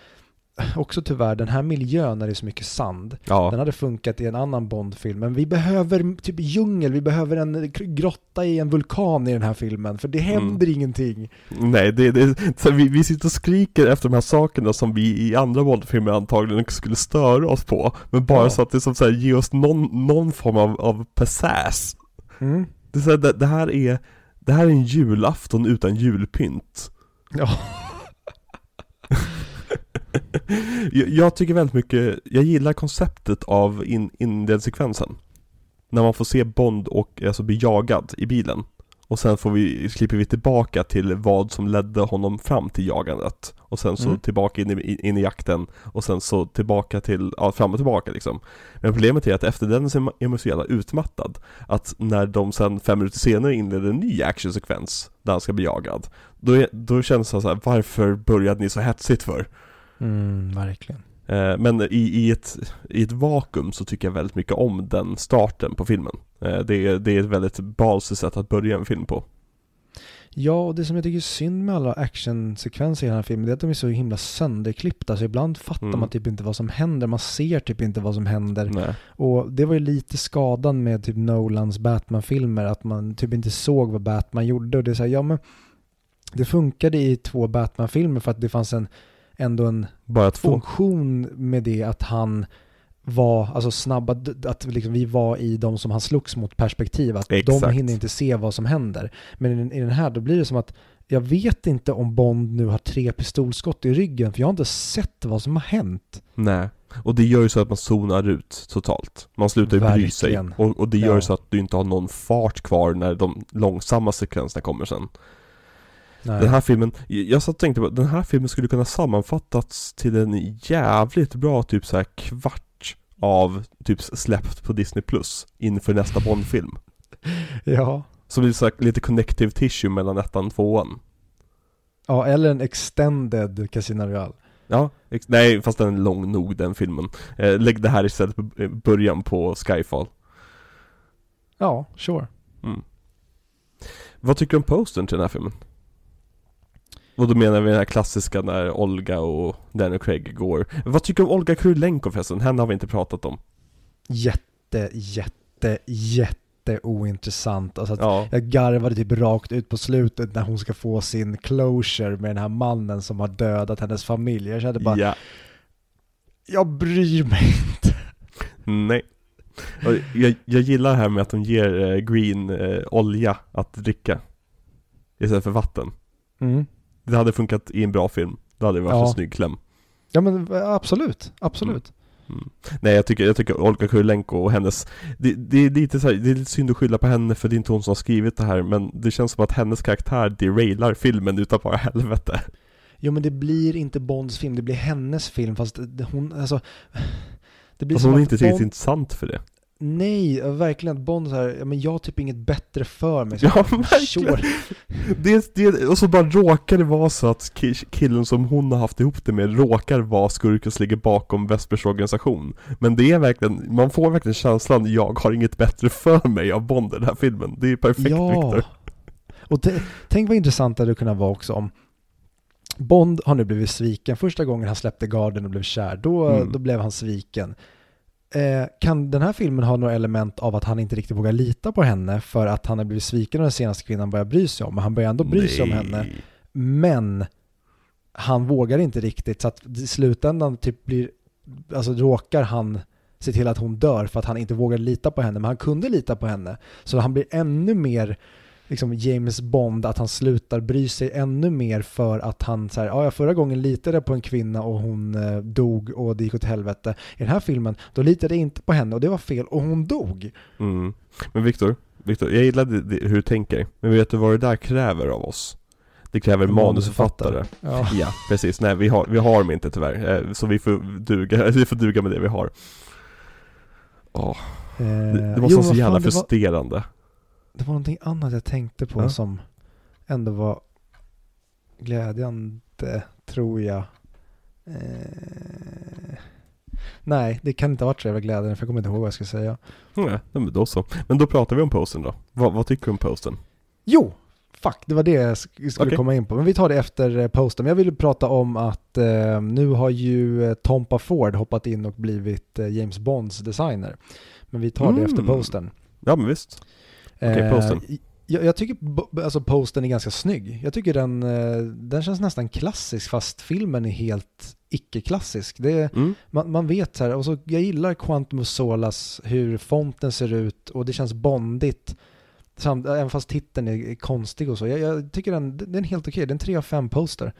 också tyvärr, den här miljön när det är så mycket sand, Ja, den hade funkat i en annan Bond-film, men vi behöver typ djungel, vi behöver en grotta i en vulkan i den här filmen, för det händer Mm. ingenting. nej det, det så vi, vi sitter och skriker efter de här sakerna som vi i andra Bondfilmer antagligen skulle störa oss på. Men bara Ja. så att det som så här, ger oss någon, någon form av, av pizzazz. Det, är så här, det, det här är, det här är en julafton utan julpynt. Ja. jag, tycker väldigt mycket, jag gillar konceptet av in, inledsekvensen. När man får se Bond och alltså bli jagad i bilen. Och sen får vi, klipper vi tillbaka till vad som ledde honom fram till jagandet. Och sen så Mm. tillbaka in i, in i jakten. Och sen så tillbaka till, ja fram och tillbaka liksom. Men problemet är att efter den är man så jävla utmattad. Att när de sen fem minuter senare inleder en ny actionsekvens där han ska bli jagad. Då, är, då känns det så här, varför började ni så hetsigt för? Mm, verkligen. Eh, Men i, i, ett, i ett vakuum så tycker jag väldigt mycket om den starten på filmen. Eh, Det är, det är ett väldigt balsigt sätt att börja en film på. Ja, och det som jag tycker är synd med alla actionsekvenser i den här filmen, det är att de är så himla sönderklippta, så ibland fattar Mm. man typ inte vad som händer, man ser typ inte vad som händer. Nej. Och det var ju lite skadan med typ Nolans Batman-filmer, att man typ inte såg vad Batman gjorde. Och det är så här, ja men det funkade i två Batman-filmer för att det fanns en, ändå en Bara två. funktion med det att han var, alltså snabba, att liksom vi var i de som han slogs mot perspektiv, att de Exakt. hinner inte se vad som händer. Men i, den- här, då blir det som att jag vet inte om Bond nu har tre pistolskott i ryggen, för jag har inte sett vad som har hänt. Nej. Och det gör ju så att man zonar ut totalt. Man slutar ju bry sig. Och, och det gör Ja. så att du inte har någon fart kvar när de långsamma sekvenserna kommer sen. Nej. Den här filmen, jag satt och tänkte på, den här filmen skulle kunna sammanfattats till en jävligt bra typ så här kvart av typ släppt på Disney Plus inför nästa Bond-film. Ja. Som blir så här, lite connective tissue mellan ettan och tvåan. ja, eller en extended Casino Royale. Ja, nej fast den är lång nog den filmen. Eh, lägg det här istället på eh, början på Skyfall. Ja, sure. Mm. Vad tycker du om postern till den här filmen? Och då menar vi den här klassiska när Olga och Daniel Craig går. Vad tycker du om Olga Kurylenko förresten? Henne har vi inte pratat om. Jätte, jätte, jätte ointressant. Alltså Ja. Jag garvade typ rakt ut på slutet när hon ska få sin closure med den här mannen som har dödat hennes familj. Jag kände bara, Ja. jag bryr mig inte. Nej. Jag, jag gillar det här med att de ger eh, Green eh, olja att dricka. Istället för vatten. Mm. Det hade funkat i en bra film. Det hade varit Ja. en snygg kläm. Ja men absolut, absolut. Mm. Nej jag tycker, jag tycker Olga Kurylenko och hennes det, det, är lite så här, det är lite synd att skylla på henne för det är inte hon som har skrivit det här Men det känns som att hennes karaktär derailar filmen utav bara helvete Jo men det blir inte Bonds film, det blir hennes film fast hon, alltså Det blir Alltså som hon är inte tillräckligt Bond, intressant för det Nej, verkligen att Bond så här, ja, men jag har typ inget bättre för mig så Ja verkligen! sure. Det, det, och så bara råkar det vara så att ki- killen som hon har haft ihop det med råkar vara skurken som ligger bakom Vespers organisation Men det är verkligen, man får verkligen känslan jag har inget bättre för mig av Bond i den här filmen Det är perfekt Ja! Victor Och tänk vad intressant det hade kunnat vara också om Bond har nu blivit sviken. Första gången han släppte garden och blev kär, då, Mm. då blev han sviken. Eh, kan den här filmen ha några element av att han inte riktigt vågar lita på henne för att han har blivit sviken av den senaste kvinnan börjar bry sig om? Men han börjar ändå bry sig om henne. Nej. Men han vågar inte riktigt så att i slutändan typ blir, alltså råkar han se till att hon dör för att han inte vågar lita på henne. Men han kunde lita på henne. Så han blir ännu mer liksom James Bond, att han slutar bry sig ännu mer för att han så här, ja förra gången litade på en kvinna och hon eh, dog och det gick åt helvete. I den här filmen, då litade jag inte på henne och det var fel och hon dog. Mm. Men Victor, Victor, jag gillade det- hur du tänker Men vet du vad det där kräver av oss? Det kräver manusförfattare Ja. Ja, precis. Nej, vi har, vi har dem inte tyvärr. Eh, Så vi får duga, vi får duga med det vi har. Åh, Eh, det, det jo, måste vara så jävla fan, det var- frustrerande. Det var någonting annat jag tänkte på Ja. som ändå var glädjande, tror jag. Eh, nej, det kan inte ha varit så jävla glädjande för jag kommer inte ihåg vad jag ska säga. Nej, men då så. Men då pratar vi om posten då. Vad, vad tycker du om posten? Jo, fuck, det var det jag sk- skulle Okej. komma in på. Men vi tar det efter eh, posten. Men jag ville prata om att eh, nu har ju eh, Tompa Ford hoppat in och blivit eh, James Bonds designer. Men vi tar det Mm. efter posten. Ja men visst. Posten. Eh, jag, jag tycker alltså posten är ganska snygg. Jag tycker den, eh, den känns nästan klassisk fast filmen är helt icke-klassisk. Det Mm. man, man vet här, och så, jag gillar Quantum of Solas, hur fonten ser ut och det känns bondigt. Samt, även fast titeln är konstig och så. Jag, jag tycker den, den är helt okej, det är en 3 av 5 poster.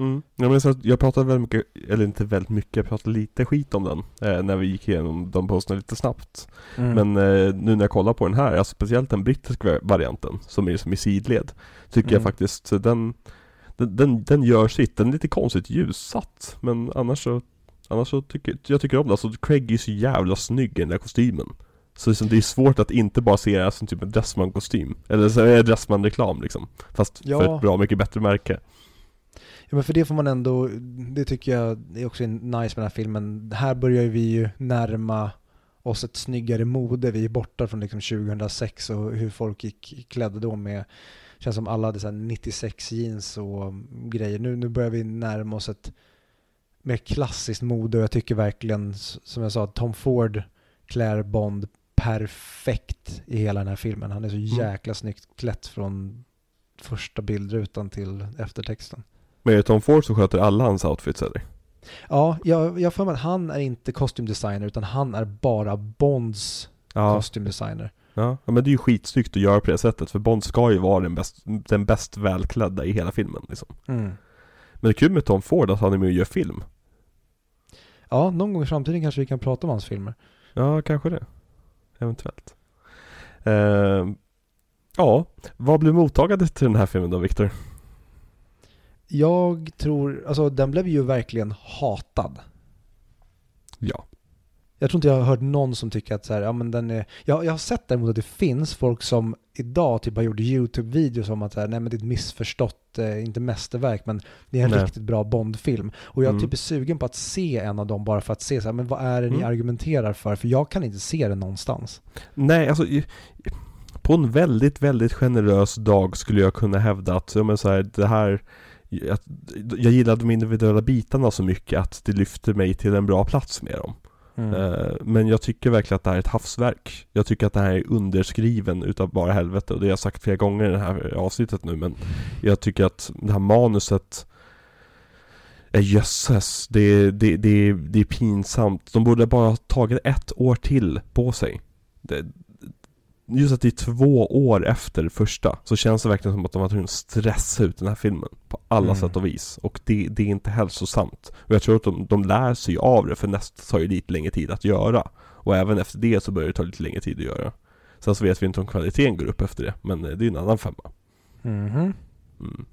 Mm. Ja, men så jag pratade väldigt mycket, eller inte väldigt mycket, jag pratade lite skit om den eh, när vi gick igenom de posterna lite snabbt. Mm. Men eh, nu när jag kollar på den här, alltså speciellt den brittiska varianten som är som i sidled Tycker jag Mm. faktiskt, eh, den, den, den, den gör sitt, den är lite konstigt ljussatt Men annars så, annars så tycker jag tycker om det, alltså Craig är så jävla snygg i den där kostymen Så liksom, det är svårt att inte bara se det här som typ en Dressman-kostym Eller så är det Dressman-reklam liksom Fast för Ja. ett bra mycket bättre märke Ja men för det får man ändå, det tycker jag är också nice med den här filmen. Här börjar vi ju närma oss ett snyggare mode. Vi är borta från liksom 2006 och hur folk gick klädda då med, känns som alla hade så här 96 jeans och grejer. Nu, nu börjar vi närma oss ett mer klassiskt mode och jag tycker verkligen, som jag sa, Tom Ford klär Bond perfekt i hela den här filmen. Han är så jäkla snyggt klätt från första bildrutan till eftertexten. Men är det Tom Ford som sköter alla hans outfits eller? Ja, jag jag har för mig att han är inte kostymdesigner utan han är bara Bonds Ja, kostymdesigner. ja, ja men det är ju skitsnyggt att göra på det sättet för Bond ska ju vara den bäst, den bäst välklädda i hela filmen liksom Mm. Men det är kul med Tom Ford att han är med och gör film Ja, någon gång i framtiden kanske vi kan prata om hans filmer. Ja, kanske det. Eventuellt. Eh, ja, vad blev mottagandet till den här filmen då, Viktor? Jag tror, alltså den blev ju verkligen hatad. Ja. Jag tror inte jag har hört någon som tycker att så här, ja men den är, jag, jag har sett däremot att det finns folk som idag typ har gjort YouTube-videos om att så här, nej men det är ett missförstått, eh, inte mästerverk men det är en Nej. riktigt bra Bond-film. Och jag Mm. typ är sugen på att se en av dem bara för att se så här, men vad är det ni Mm. argumenterar för? För jag kan inte se det någonstans. Nej, alltså på en väldigt, väldigt generös dag skulle jag kunna hävda att, ja men så här, det här att, jag gillar de individuella bitarna så mycket att det lyfter mig till en bra plats med dem. Mm. Eh, Men jag tycker verkligen att det här är ett havsverk. Jag tycker att det här är underskriven utav bara helvete och det har jag sagt flera gånger i det här avsnittet nu men jag tycker att det här manuset är jösses, det, det, det, det är pinsamt. De borde bara ha tagit ett år till på sig. Det, just att det är två år efter första så känns det verkligen som att de har tvungna att stressa ut den här filmen på alla Mm. sätt och vis. Och det, det är inte hälsosamt. Och jag tror att de, de lär sig av det för nästa tar ju lite längre tid att göra. Och även efter det så börjar det ta lite längre tid att göra. Sen så vet vi inte om kvaliteten går upp efter det, men eh, det är en annan femma. Mhm. Mm.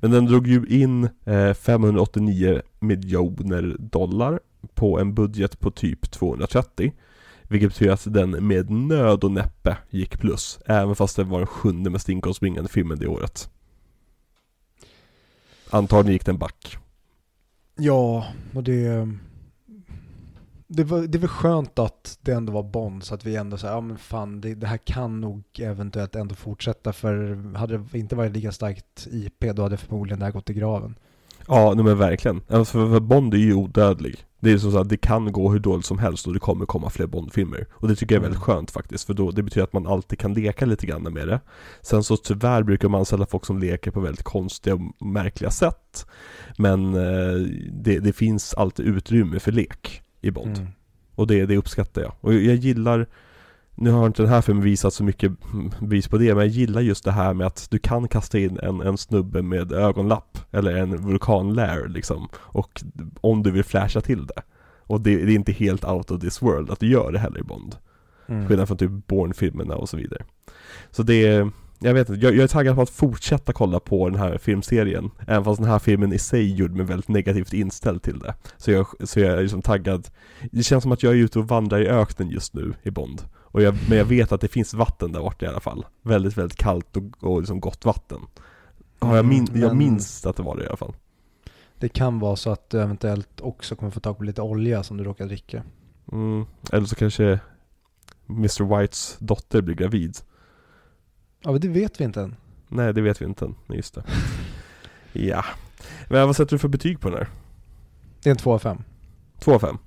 Men den drog ju in eh, 589 miljoner dollar på en budget på typ 230. Vilket betyder att den med nöd och näppe gick plus. Även fast det var den sjunde mest inkomstbringande filmen det året. Antagligen gick den back. Ja, och det... Det, var, det väl skönt att det ändå var Bond så att vi ändå säger, ja men fan det, det här kan nog eventuellt ändå fortsätta för hade det inte varit lika starkt IP då hade förmodligen det här gått i graven. Ja, nej men verkligen. Alltså för, för Bond är ju odödlig. Det är så att det kan gå hur dåligt som helst och det kommer komma fler Bond-filmer. Och det tycker jag är väldigt Mm. skönt faktiskt, för då, det betyder att man alltid kan leka lite grann med det. Sen så tyvärr brukar man anställa folk som leker på väldigt konstiga och märkliga sätt. Men eh, det, det finns alltid utrymme för lek i Bond. Mm. Och det, det uppskattar jag. Och jag gillar nu har inte den här filmen visat så mycket bevis på det, men jag gillar just det här med att du kan kasta in en, en snubbe med ögonlapp eller en vulkanlär liksom. Och om du vill flasha till det. Och det, det är inte helt out of this world att du gör det heller i Bond. Mm. Skillnad från typ Bourne-filmerna och så vidare. Så det är, jag vet inte, jag, jag är taggad på att fortsätta kolla på den här filmserien. Även fast den här filmen i sig gjorde mig väldigt negativt inställd till det. Så jag, så jag är liksom taggad. Det känns som att jag är ute och vandrar i öknen just nu i Bond. Och jag, men jag vet att det finns vatten där borta i alla fall. Väldigt, väldigt kallt och, och liksom gott vatten. Har jag, min, jag minns att det var det i alla fall. Det kan vara så att du eventuellt också kommer få tag på lite olja som du råkar dricka. Mm, eller så kanske Mr Whites dotter blir gravid. Ja men det vet vi inte än. Nej, det vet vi inte än. Nej, Just det. ja. Men vad sätter du för betyg på den här? Det är en 2 av 5. 2 av 5?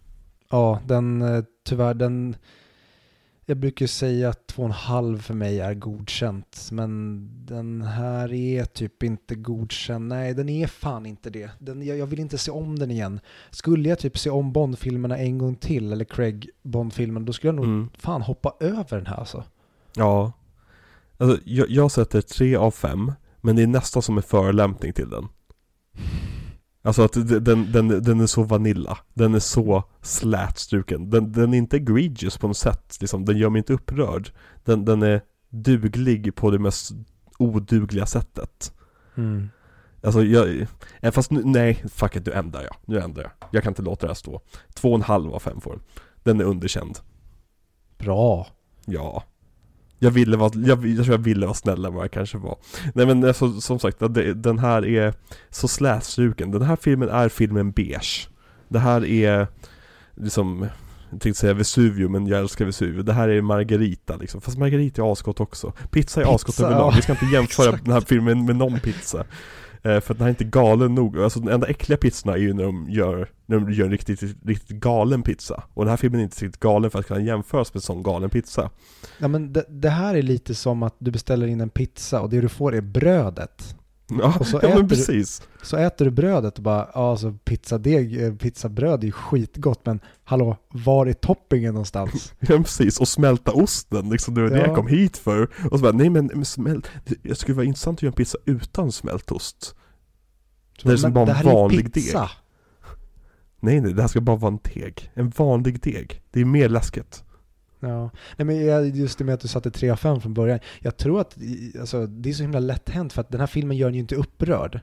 Ja, den eh, tyvärr den jag brukar säga att 2,5 för mig är godkänt. Men den här är typ inte godkänd. Nej, den är fan inte det. Den, jag, jag vill inte se om den igen. Skulle jag typ se om Bond-filmerna en gång till, eller Craig Bond-filmen, då skulle jag nog Mm. fan hoppa över den här alltså. Ja. Alltså, jag, jag sätter 3 av 5, men det är nästan som en förolämpning till den. Alltså att den, den, den är så vanilla. Den är så slätstruken. Den, den är inte egregious på något sätt. Liksom. Den gör mig inte upprörd. Den, den är duglig på det mest odugliga sättet. Mm. Alltså jag, eh, fast nu, nej, fuck it, nu ändrar jag. Nu ändrar jag. Jag kan inte låta det här stå. Två och en halv av fem får den. Den är underkänd. Bra. Ja. Jag ville vara, jag, jag tror jag ville vara snällare än vad jag kanske var. Nej men alltså, som sagt, det, den här är så slätstruken. Den här filmen är filmen beige. Det här är liksom, jag tänkte säga Vesuvio men jag älskar Vesuvio. Det här är Margarita liksom. Fast Margarita är asgott också. Pizza är Pizza, asgott överlag. ja. Vi ska inte jämföra den här filmen med någon pizza. Eh, för att den här är inte galen nog. Alltså den enda äckliga pizzorna är ju när de gör, när de gör en riktigt, riktigt galen pizza. Och den här filmen är inte riktigt galen för att kunna jämföras med en sån galen pizza. Ja, men det, det här är lite som att du beställer in en pizza och det du får är brödet. Ja, Och så ja äter men du- precis. Så äter du brödet och bara, ja alltså pizzadeg, eh, pizzabröd är ju skitgott men hallå, var är toppingen någonstans? Ja precis, och smälta osten liksom, det var det Ja. jag kom hit för. Och så bara, nej men, men smält, det skulle vara intressant att göra en pizza utan smältost. Det är som bara en vanlig deg. Nej nej, det här ska bara vara en deg. En vanlig deg. Det är mer läskigt. Ja, nej men just det med att du satte 3 av 5 från början. Jag tror att alltså, det är så himla lätt hänt för att den här filmen gör en ju inte upprörd.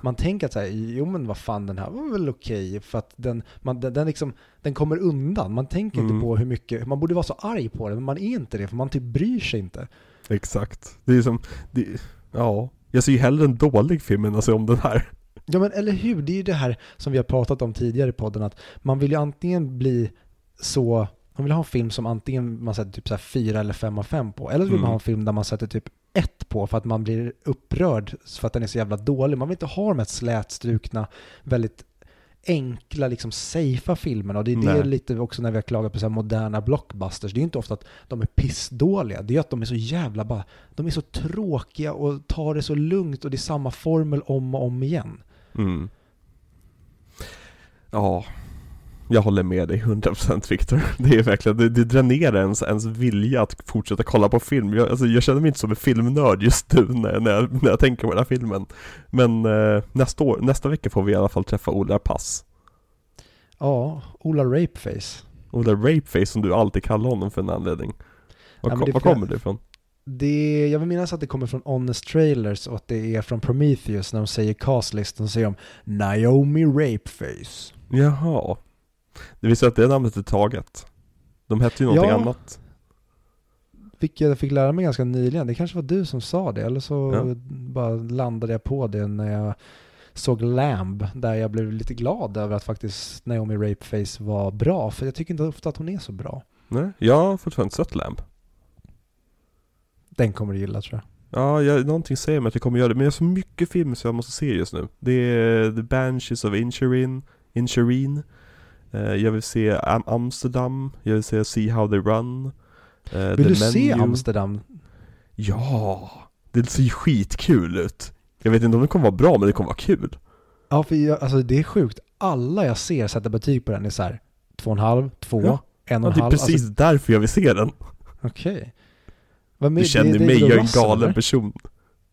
Man tänker att så här, jo men vad fan den här var väl okej för att den, man, den, den, liksom, den kommer undan. Man tänker Mm. inte på hur mycket, man borde vara så arg på den men man är inte det för man typ bryr sig inte. Exakt. Det är som, det, ja. Jag ser ju hellre en dålig film än att se om den här. Ja men eller hur, det är ju det här som vi har pratat om tidigare i podden att man vill ju antingen bli så, man vill ha en film som antingen man sätter typ så här 4 eller 5 av 5 på, eller så vill Mm. man ha en film där man sätter typ 1 på för att man blir upprörd för att den är så jävla dålig. Man vill inte ha de här slätstrukna, väldigt enkla, liksom safea filmerna och det är det Nej. lite också när vi har klagat på så moderna blockbusters. Det är ju inte ofta att de är pissdåliga, det är att de är så jävla bara, de är så tråkiga och tar det så lugnt och det är samma formel om och om igen. Mm. Ja. Jag håller med dig 100% Viktor. Det är verkligen, det, det dränerar ens, ens vilja att fortsätta kolla på film. Jag, alltså, jag känner mig inte som en filmnörd just nu när, när, jag, när jag tänker på den här filmen. Men eh, nästa, år, nästa vecka får vi i alla fall träffa Ola Pass. Ja, Ola Rapeface. Ola Rapeface som du alltid kallar honom för en anledning. Var, Ja, det var kommer det ifrån? Det, jag vill minnas att det kommer från Honest Trailers och att det är från Prometheus när de säger castlisten så säger de Naomi Rapeface. Jaha. Det visar att det namnet är taget. De hette ju någonting Ja. annat. Vilket jag fick lära mig ganska nyligen. Det kanske var du som sa det eller så Ja. bara landade jag på det när jag såg Lamb där jag blev lite glad över att faktiskt Naomi Rapeface var bra för jag tycker inte ofta att hon är så bra. Nej, jag har fortfarande inte sett Lamb. Den kommer du gilla tror jag. Ja, jag, någonting säger mig att jag kommer göra det, men jag har så mycket filmer som jag måste se just nu. Det är The Banshees of Inisherin, Inisherin. Eh, jag vill se Am- Amsterdam, jag vill se See How They Run. Eh, Vill The du se Menu. Amsterdam? Ja! Det ser ju skitkul ut. Jag vet inte om det kommer vara bra, men det kommer vara kul. Ja, för jag, alltså det är sjukt. Alla jag ser sätta betyg på den är så här två och en halv, två, Ja. en och en det är halv. precis Alltså, därför jag vill se den. Okej. Vad med- Du känner det är mig, David jag är en galen eller? person.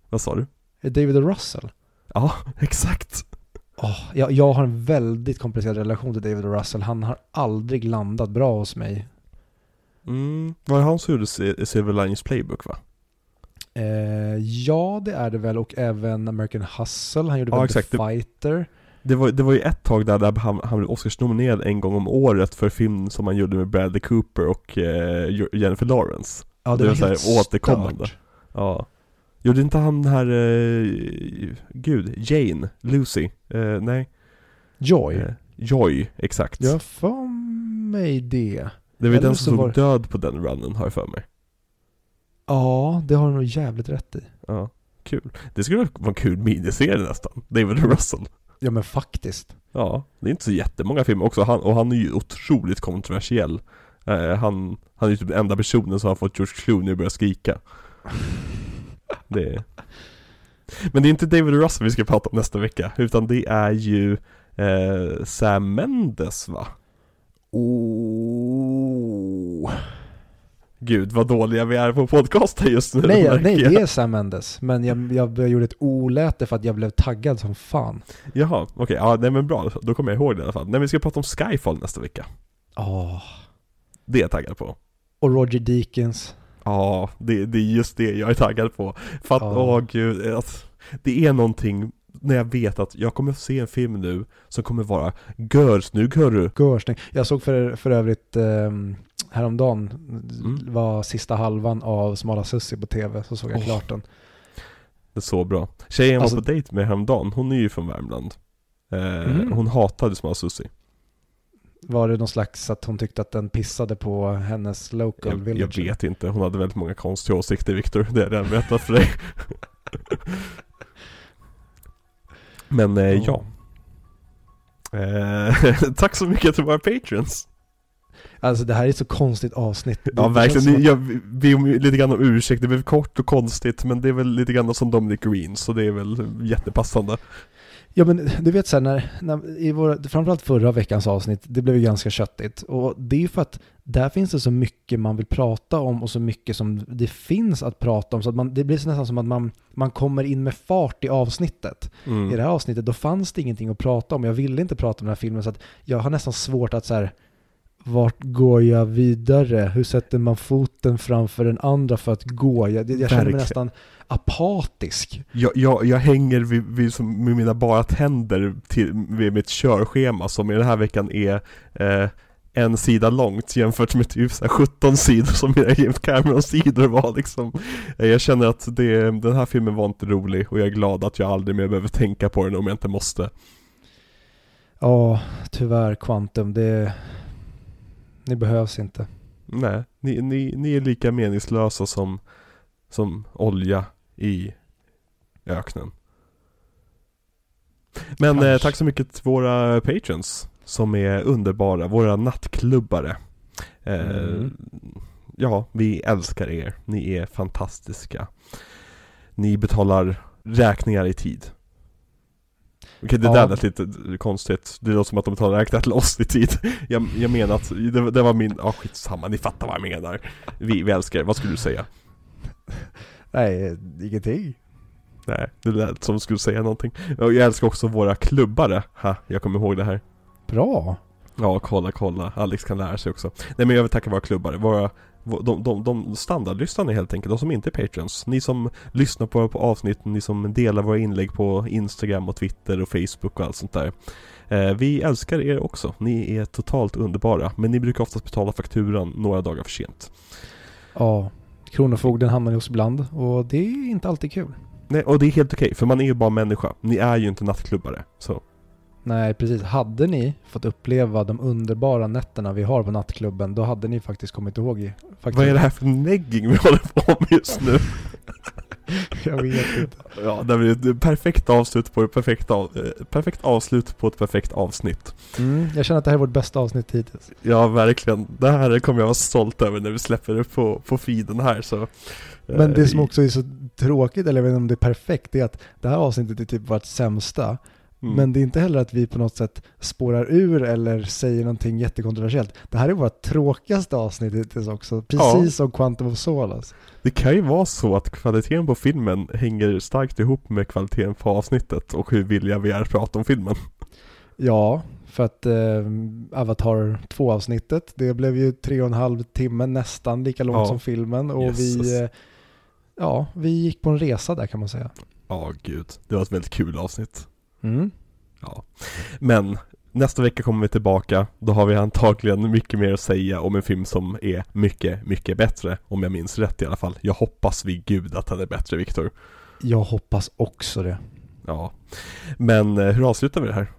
Vad sa du? Är David Russell? Ja, exakt. Åh, jag, jag har en väldigt komplicerad relation till David Russell. Han har aldrig landat bra hos mig. Mm, var det han som gjorde Si- Silver Linings Playbook va? Eh, ja, det är det väl. Och även American Hustle. Han gjorde Ja, väl exakt. The Det- Fighter. Det var, det var ju ett tag där, där han, han blev Oscars-nominerad en gång om året för film som han gjorde med Bradley Cooper och eh, Jennifer Lawrence. Ja, det var så här helt återkommande. stört. Ja. Gjorde inte han den här, eh, gud, Jane, Lucy, eh, nej, Joy. eh, Joy, exakt. Jag har för mig det. det var eller den som var död på den runnen har jag för mig. Ja, det har du nog jävligt rätt i. Ja, kul. Det skulle vara en kul miniserie nästan, David Russell. Ja, men faktiskt. Ja, det är inte så jättemånga filmer också, han, och han är ju otroligt kontroversiell. Eh, han, han är ju typ den enda personen som har fått George Clooney att börja skrika. Det är... Men det är inte David Russell vi ska prata om nästa vecka, utan det är ju eh, Sam Mendes va? Oh. Gud vad dåliga vi är på podcaster just nu Nej, nej, det är Sam Mendes. Men jag, jag, jag gjorde ett oläte för att jag blev taggad som fan. Jaha, okej, ja nej men bra, då kommer jag ihåg det i alla fall. Nej vi ska prata om Skyfall nästa vecka. Åh. Det är jag taggad på. Och Roger Deakins. Ja, det, det är just det jag är taggad på. För att, Ja. åh gud, att det är någonting när jag vet att jag kommer se en film nu som kommer vara görsnygg hörru. Görsnygg. Jag såg för, för övrigt um, häromdagen, Mm. var sista halvan av Smala Sussi på tv, så såg jag Åh. klart den. Det är så bra. Tjejen Alltså- var på dejt med häromdagen, hon är ju från Värmland. Eh, Mhm. Hon hatade Smala Sussi. Var det någon slags att hon tyckte att den pissade på hennes local Jag, village? jag vet inte, hon hade väldigt många konstiga åsikter Viktor, det är redan berättat för dig. Men eh, ja. Eh, tack så mycket till våra patrons. Alltså det här är ett så konstigt avsnitt. Det- Ja det verkligen, att- jag vi- ber om lite grann om ursäkt, det blev kort och konstigt men det är väl lite grann som Dominic Green så det är väl jättepassande. Ja men du vet såhär när, när i våra, framförallt förra veckans avsnitt, det blev ju ganska köttigt. Och det är ju för att där finns det så mycket man vill prata om och så mycket som det finns att prata om. Så att man, det blir så nästan som att man, man kommer in med fart i avsnittet. Mm. I det här avsnittet då fanns det ingenting att prata om. Jag ville inte prata om den här filmen så att jag har nästan svårt att så här. Vart går jag vidare? Hur sätter man foten framför den andra för att gå? Jag, jag känner mig nästan apatisk. Jag, jag, jag hänger vid, vid, som, med mina bara tänder till, vid mitt körschema som i den här veckan är eh, en sida långt jämfört med typ så här 17 sidor som mina James Cameron-sidor var liksom. Eh, Jag känner att det, den här filmen var inte rolig och jag är glad att jag aldrig mer behöver tänka på den om jag inte måste. Ja, tyvärr Quantum. Det, ni behövs inte. Nej, ni, ni, ni är lika meningslösa som, som olja i öknen. Men eh, tack så mycket till våra patrons som är underbara, våra nattklubbare. Eh, Mm. Ja, vi älskar er. Ni är fantastiska. Ni betalar räkningar i tid. Okej, det Ja. där lät lite konstigt. Det låter som att de tar räknat till oss i tid. Jag, jag menar att, det, det var min, ja skitsamma, ni fattar vad jag menar. Vi, vi älskar er, vad skulle du säga? Nej, ingenting. Nej, det lät som du skulle säga någonting. Jag älskar också våra klubbare. Ha, jag kommer ihåg det här. Bra. Ja, kolla, kolla. Alex kan lära sig också. Nej men jag vill tacka våra klubbare. Våra, de, de, de standardlyssnarna helt enkelt. De som inte är patrons. Ni som lyssnar på, på avsnitten, ni som delar våra inlägg på Instagram och Twitter och Facebook och allt sånt där. Eh, vi älskar er också. Ni är totalt underbara. Men ni brukar oftast betala fakturan några dagar för sent. Ja, Kronofogden hamnar hos ibland och det är inte alltid kul. Nej, och det är helt okej, för man är ju bara människa. Ni är ju inte nattklubbare. Så. Nej, precis. Hade ni fått uppleva de underbara nätterna vi har på nattklubben, då hade ni faktiskt kommit ihåg. i- Faktiskt. Vad är det här för negging vi håller på med just nu? Jag vet inte. Ja, det blir ett perfekt avslut på ett perfekt, av, perfekt avslut på ett perfekt avsnitt. Mm, jag känner att det här är vårt bästa avsnitt hittills. Ja, verkligen. Det här kommer jag vara stolt över när vi släpper det på, på feeden här så. Men det eh, som också är så tråkigt, eller jag vet inte om det är perfekt, det är att det här avsnittet är typ vårt sämsta. Mm. Men det är inte heller att vi på något sätt spårar ur eller säger någonting jättekontroversiellt. Det här är vårt tråkigaste avsnitt hittills också, precis Ja. som Quantum of Solace. Det kan ju vara så att kvaliteten på filmen hänger starkt ihop med kvaliteten på avsnittet och hur villiga vi är att prata om filmen. Ja, för att eh, Avatar 2-avsnittet, det blev ju tre och en halv timme, nästan lika långt Ja. som filmen. Och Jesus. vi, eh, ja, vi gick på en resa där kan man säga. Ja, gud. Det var ett väldigt kul avsnitt. Mm. Ja. Men nästa vecka kommer vi tillbaka. Då har vi antagligen mycket mer att säga om en film som är mycket, mycket bättre. Om jag minns rätt i alla fall. Jag hoppas vid gud att den är bättre, Viktor. Jag hoppas också det. Ja. Men eh, hur avslutar vi det här?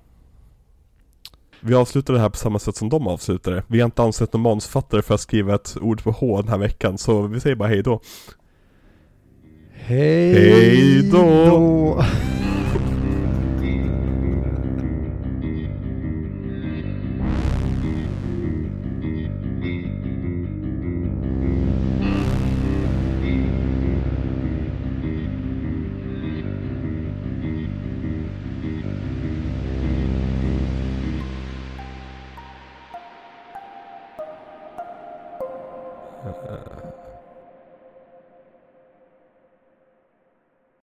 Vi avslutar det här på samma sätt som de avslutade. Vi har inte ansett någon manusförfattare för att skriva ett ord på H den här veckan, så vi säger bara hej då. Hej Hej då! då!